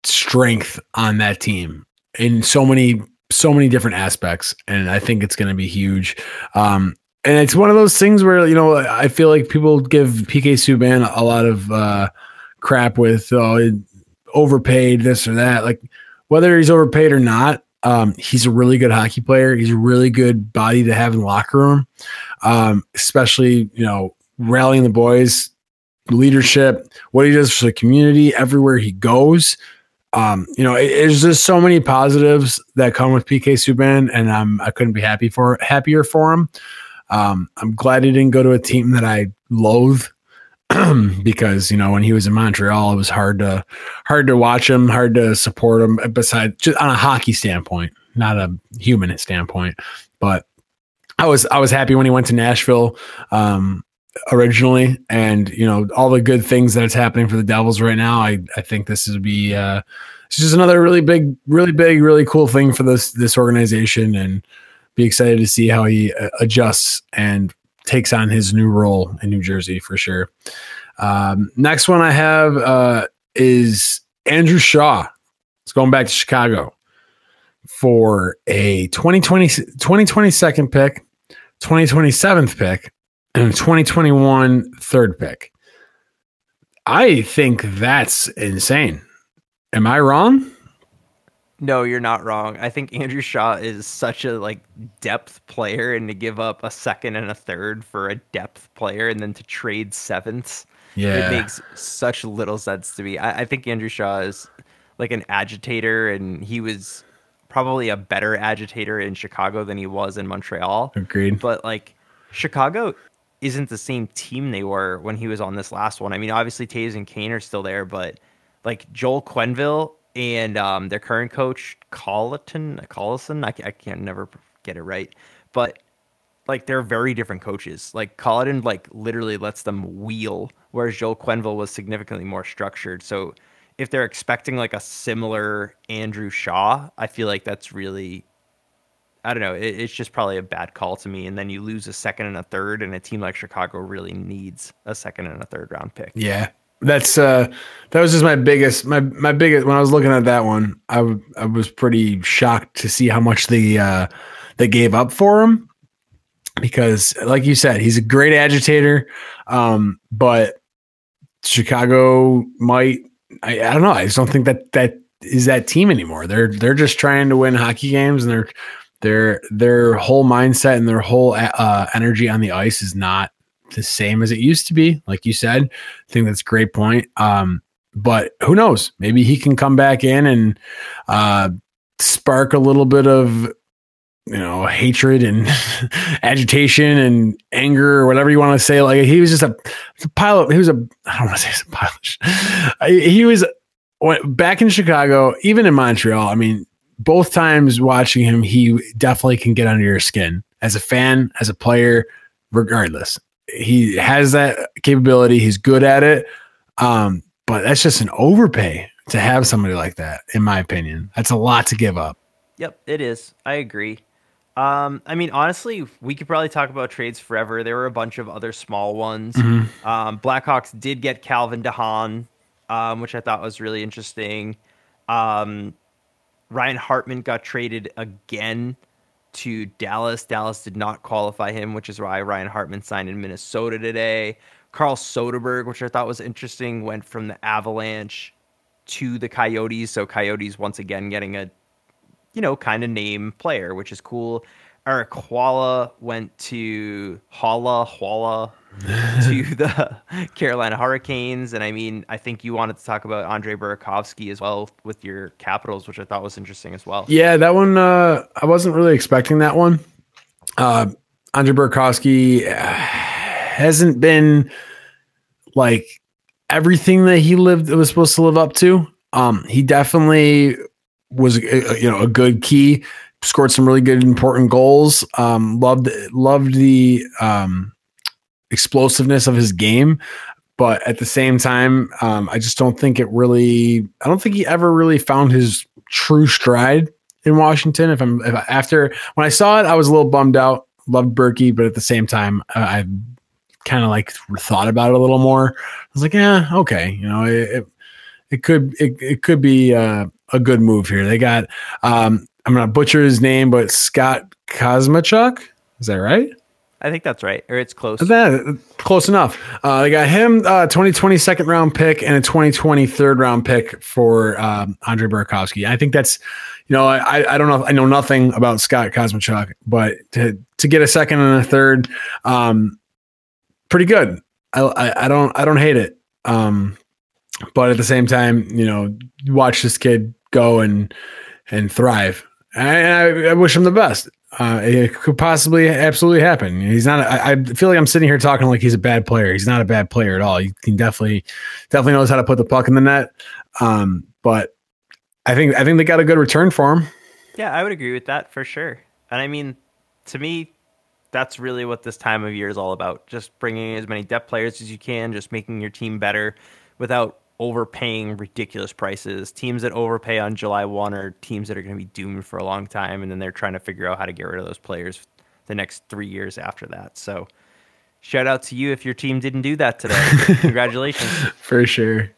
A: strength on that team in so many so many different aspects, and I think it's going to be huge. Um, and it's one of those things where you know I feel like people give PK Subban a lot of uh, crap with oh, overpaid this or that, like whether he's overpaid or not, um, he's a really good hockey player. He's a really good body to have in the locker room, um, especially you know rallying the boys, leadership, what he does for the community everywhere he goes. Um, you know, it, there's just so many positives that come with PK Subban, and I'm I couldn't be happy for happier for him. Um, I'm glad he didn't go to a team that I loathe because you know when he was in Montreal, it was hard to hard to watch him, hard to support him. Besides, just on a hockey standpoint, not a human standpoint. But I was I was happy when he went to Nashville um, originally, and you know all the good things that it's happening for the Devils right now. I I think this would be uh, it's just another really big, really big, really cool thing for this this organization, and be excited to see how he uh, adjusts and takes on his new role in New Jersey for sure. Um, next one I have uh, is Andrew Shaw. It's going back to Chicago for a 2020, 2022nd pick, 2027th pick, and 2021 third pick. I think that's insane. Am I wrong?
B: No, you're not wrong. I think Andrew Shaw is such a like depth player, and to give up a second and a third for a depth player, and then to trade sevenths,
A: Yeah.
B: it makes such little sense to me. I, I think Andrew Shaw is like an agitator, and he was probably a better agitator in Chicago than he was in Montreal.
A: Agreed.
B: But like Chicago isn't the same team they were when he was on this last one. I mean, obviously Toews and Kane are still there, but like Joel Quenneville and um, their current coach Colliton, Collison, I, I can't never get it right, but like they're very different coaches. Like Colliton, like literally lets them wheel, whereas Joel Quenneville was significantly more structured. So if they're expecting like a similar Andrew Shaw, I feel like that's really I don't know. It, it's just probably a bad call to me. And then you lose a second and a third, and a team like Chicago really needs a second and a third round pick.
A: Yeah. That's uh that was just my biggest my my biggest when I was looking at that one, I w- I was pretty shocked to see how much they uh they gave up for him because like you said, he's a great agitator. Um but Chicago might I, I don't know, I just don't think that that is that team anymore. They're they're just trying to win hockey games and they're their their whole mindset and their whole uh, energy on the ice is not the same as it used to be. Like you said, I think that's a great point. Um, but who knows? Maybe he can come back in and uh, spark a little bit of you know hatred and agitation and anger or whatever you want to say. Like he was just a, a pilot. He was a I don't want to say he's a pilot. he was back in Chicago, even in Montreal. I mean, both times watching him, he definitely can get under your skin as a fan, as a player, regardless. He has that capability. He's good at it. Um, but that's just an overpay to have somebody like that, in my opinion. That's a lot to give up.
B: Yep, it is. I agree. Um, I mean, honestly, we could probably talk about trades forever. There were a bunch of other small ones. Um, Blackhawks did get Calvin DeHaan, um, which I thought was really interesting. Um, Ryan Hartman got traded again to Dallas. Dallas did not qualify him, which is why Ryan Hartman signed in Minnesota today. Carl Soderberg, which I thought was interesting, went from the Avalanche to the Coyotes. So Coyotes once again getting a, you know, kind of name player, which is cool. Erik Haula went to Hala Haula to the Carolina Hurricanes. And I mean, I think you wanted to talk about Andre Burakovsky as well with your Capitals, which I thought was interesting as well.
A: Yeah, that one uh, I wasn't really expecting that one. Uh, Andre Burakovsky uh, hasn't been like everything that he lived was supposed to live up to. Um, he definitely was uh, you know a good key scored some really good important goals. Um, loved loved the um, explosiveness of his game, but at the same time, um, I just don't think it really. I don't think he ever really found his true stride in Washington. If I'm if I, after when I saw it, I was a little bummed out. Loved Berkey, but at the same time, I kind of like thought about it a little more. I was like, yeah, okay, you know, it it, it could it, it could be uh, a good move here. They got um, I'm gonna butcher his name, but Scott Kosmachuk. Is that right?
B: I think that's right, or it's close.
A: That close enough. Uh, they got him uh, 2020 second round pick and a 2020 third round pick for um, Andre Burakovsky. I think that's, you know, I I don't know. I know nothing about Scott Kosmachuk, but to to get a second and a third, um, pretty good. I, I, I don't I don't hate it. Um, but at the same time, you know, watch this kid go and and thrive. I, I wish him the best. Uh, it could possibly absolutely happen. He's not. I, feel like I'm sitting here talking like he's a bad player. He's not a bad player at all. He can definitely, definitely knows how to put the puck in the net. Um, but I think I think they got a good return for him.
B: Yeah, I would agree with that for sure. And I mean, to me, that's really what this time of year is all about. Just bringing as many depth players as you can, just making your team better without overpaying ridiculous prices. Teams that overpay on July 1 are teams that are going to be doomed for a long time, and then they're trying to figure out how to get rid of those players the next three years after that. So, shout out to you if your team didn't do that today. Congratulations.
A: For sure.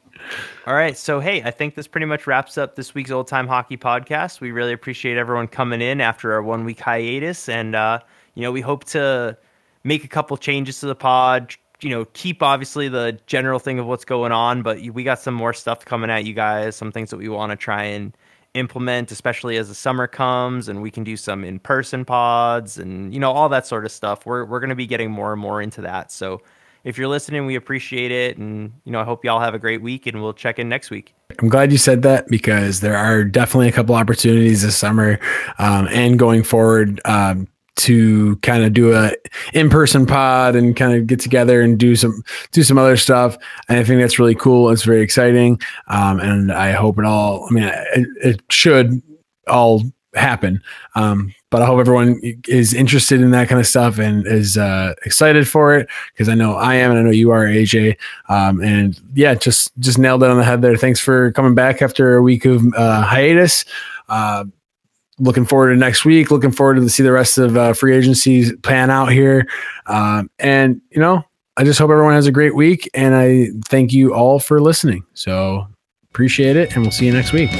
B: All right. So, hey, I think this pretty much wraps up this week's Old Time Hockey podcast. We really appreciate everyone coming in after our one week hiatus. And, uh, you know, we hope to make a couple changes to the pod, you know, keep obviously the general thing of what's going on, but we got some more stuff coming at you guys, some things that we want to try and implement, especially as the summer comes and we can do some in person pods and, you know, all that sort of stuff. We're, we're going to be getting more and more into that. So if you're listening, we appreciate it. And, you know, I hope y'all have a great week and we'll check in next week.
A: I'm glad you said that because there are definitely a couple opportunities this summer um, and going forward um, to kind of do a in-person pod and kind of get together and do some do some other stuff. And i think that's really cool. It's very exciting. Um, and i hope it all i mean it, it should all happen. Um, but i hope everyone is interested in that kind of stuff and is uh, excited for it. Because i know i am and i know you are aj um, and yeah just just nailed it on the head there. Thanks for coming back after a week of uh, hiatus. Uh, looking forward to next week. Looking forward to see the rest of uh, free agencies pan out here. Um, and you know, I just hope everyone has a great week. And I thank you all for listening. So appreciate it, and we'll see you next week.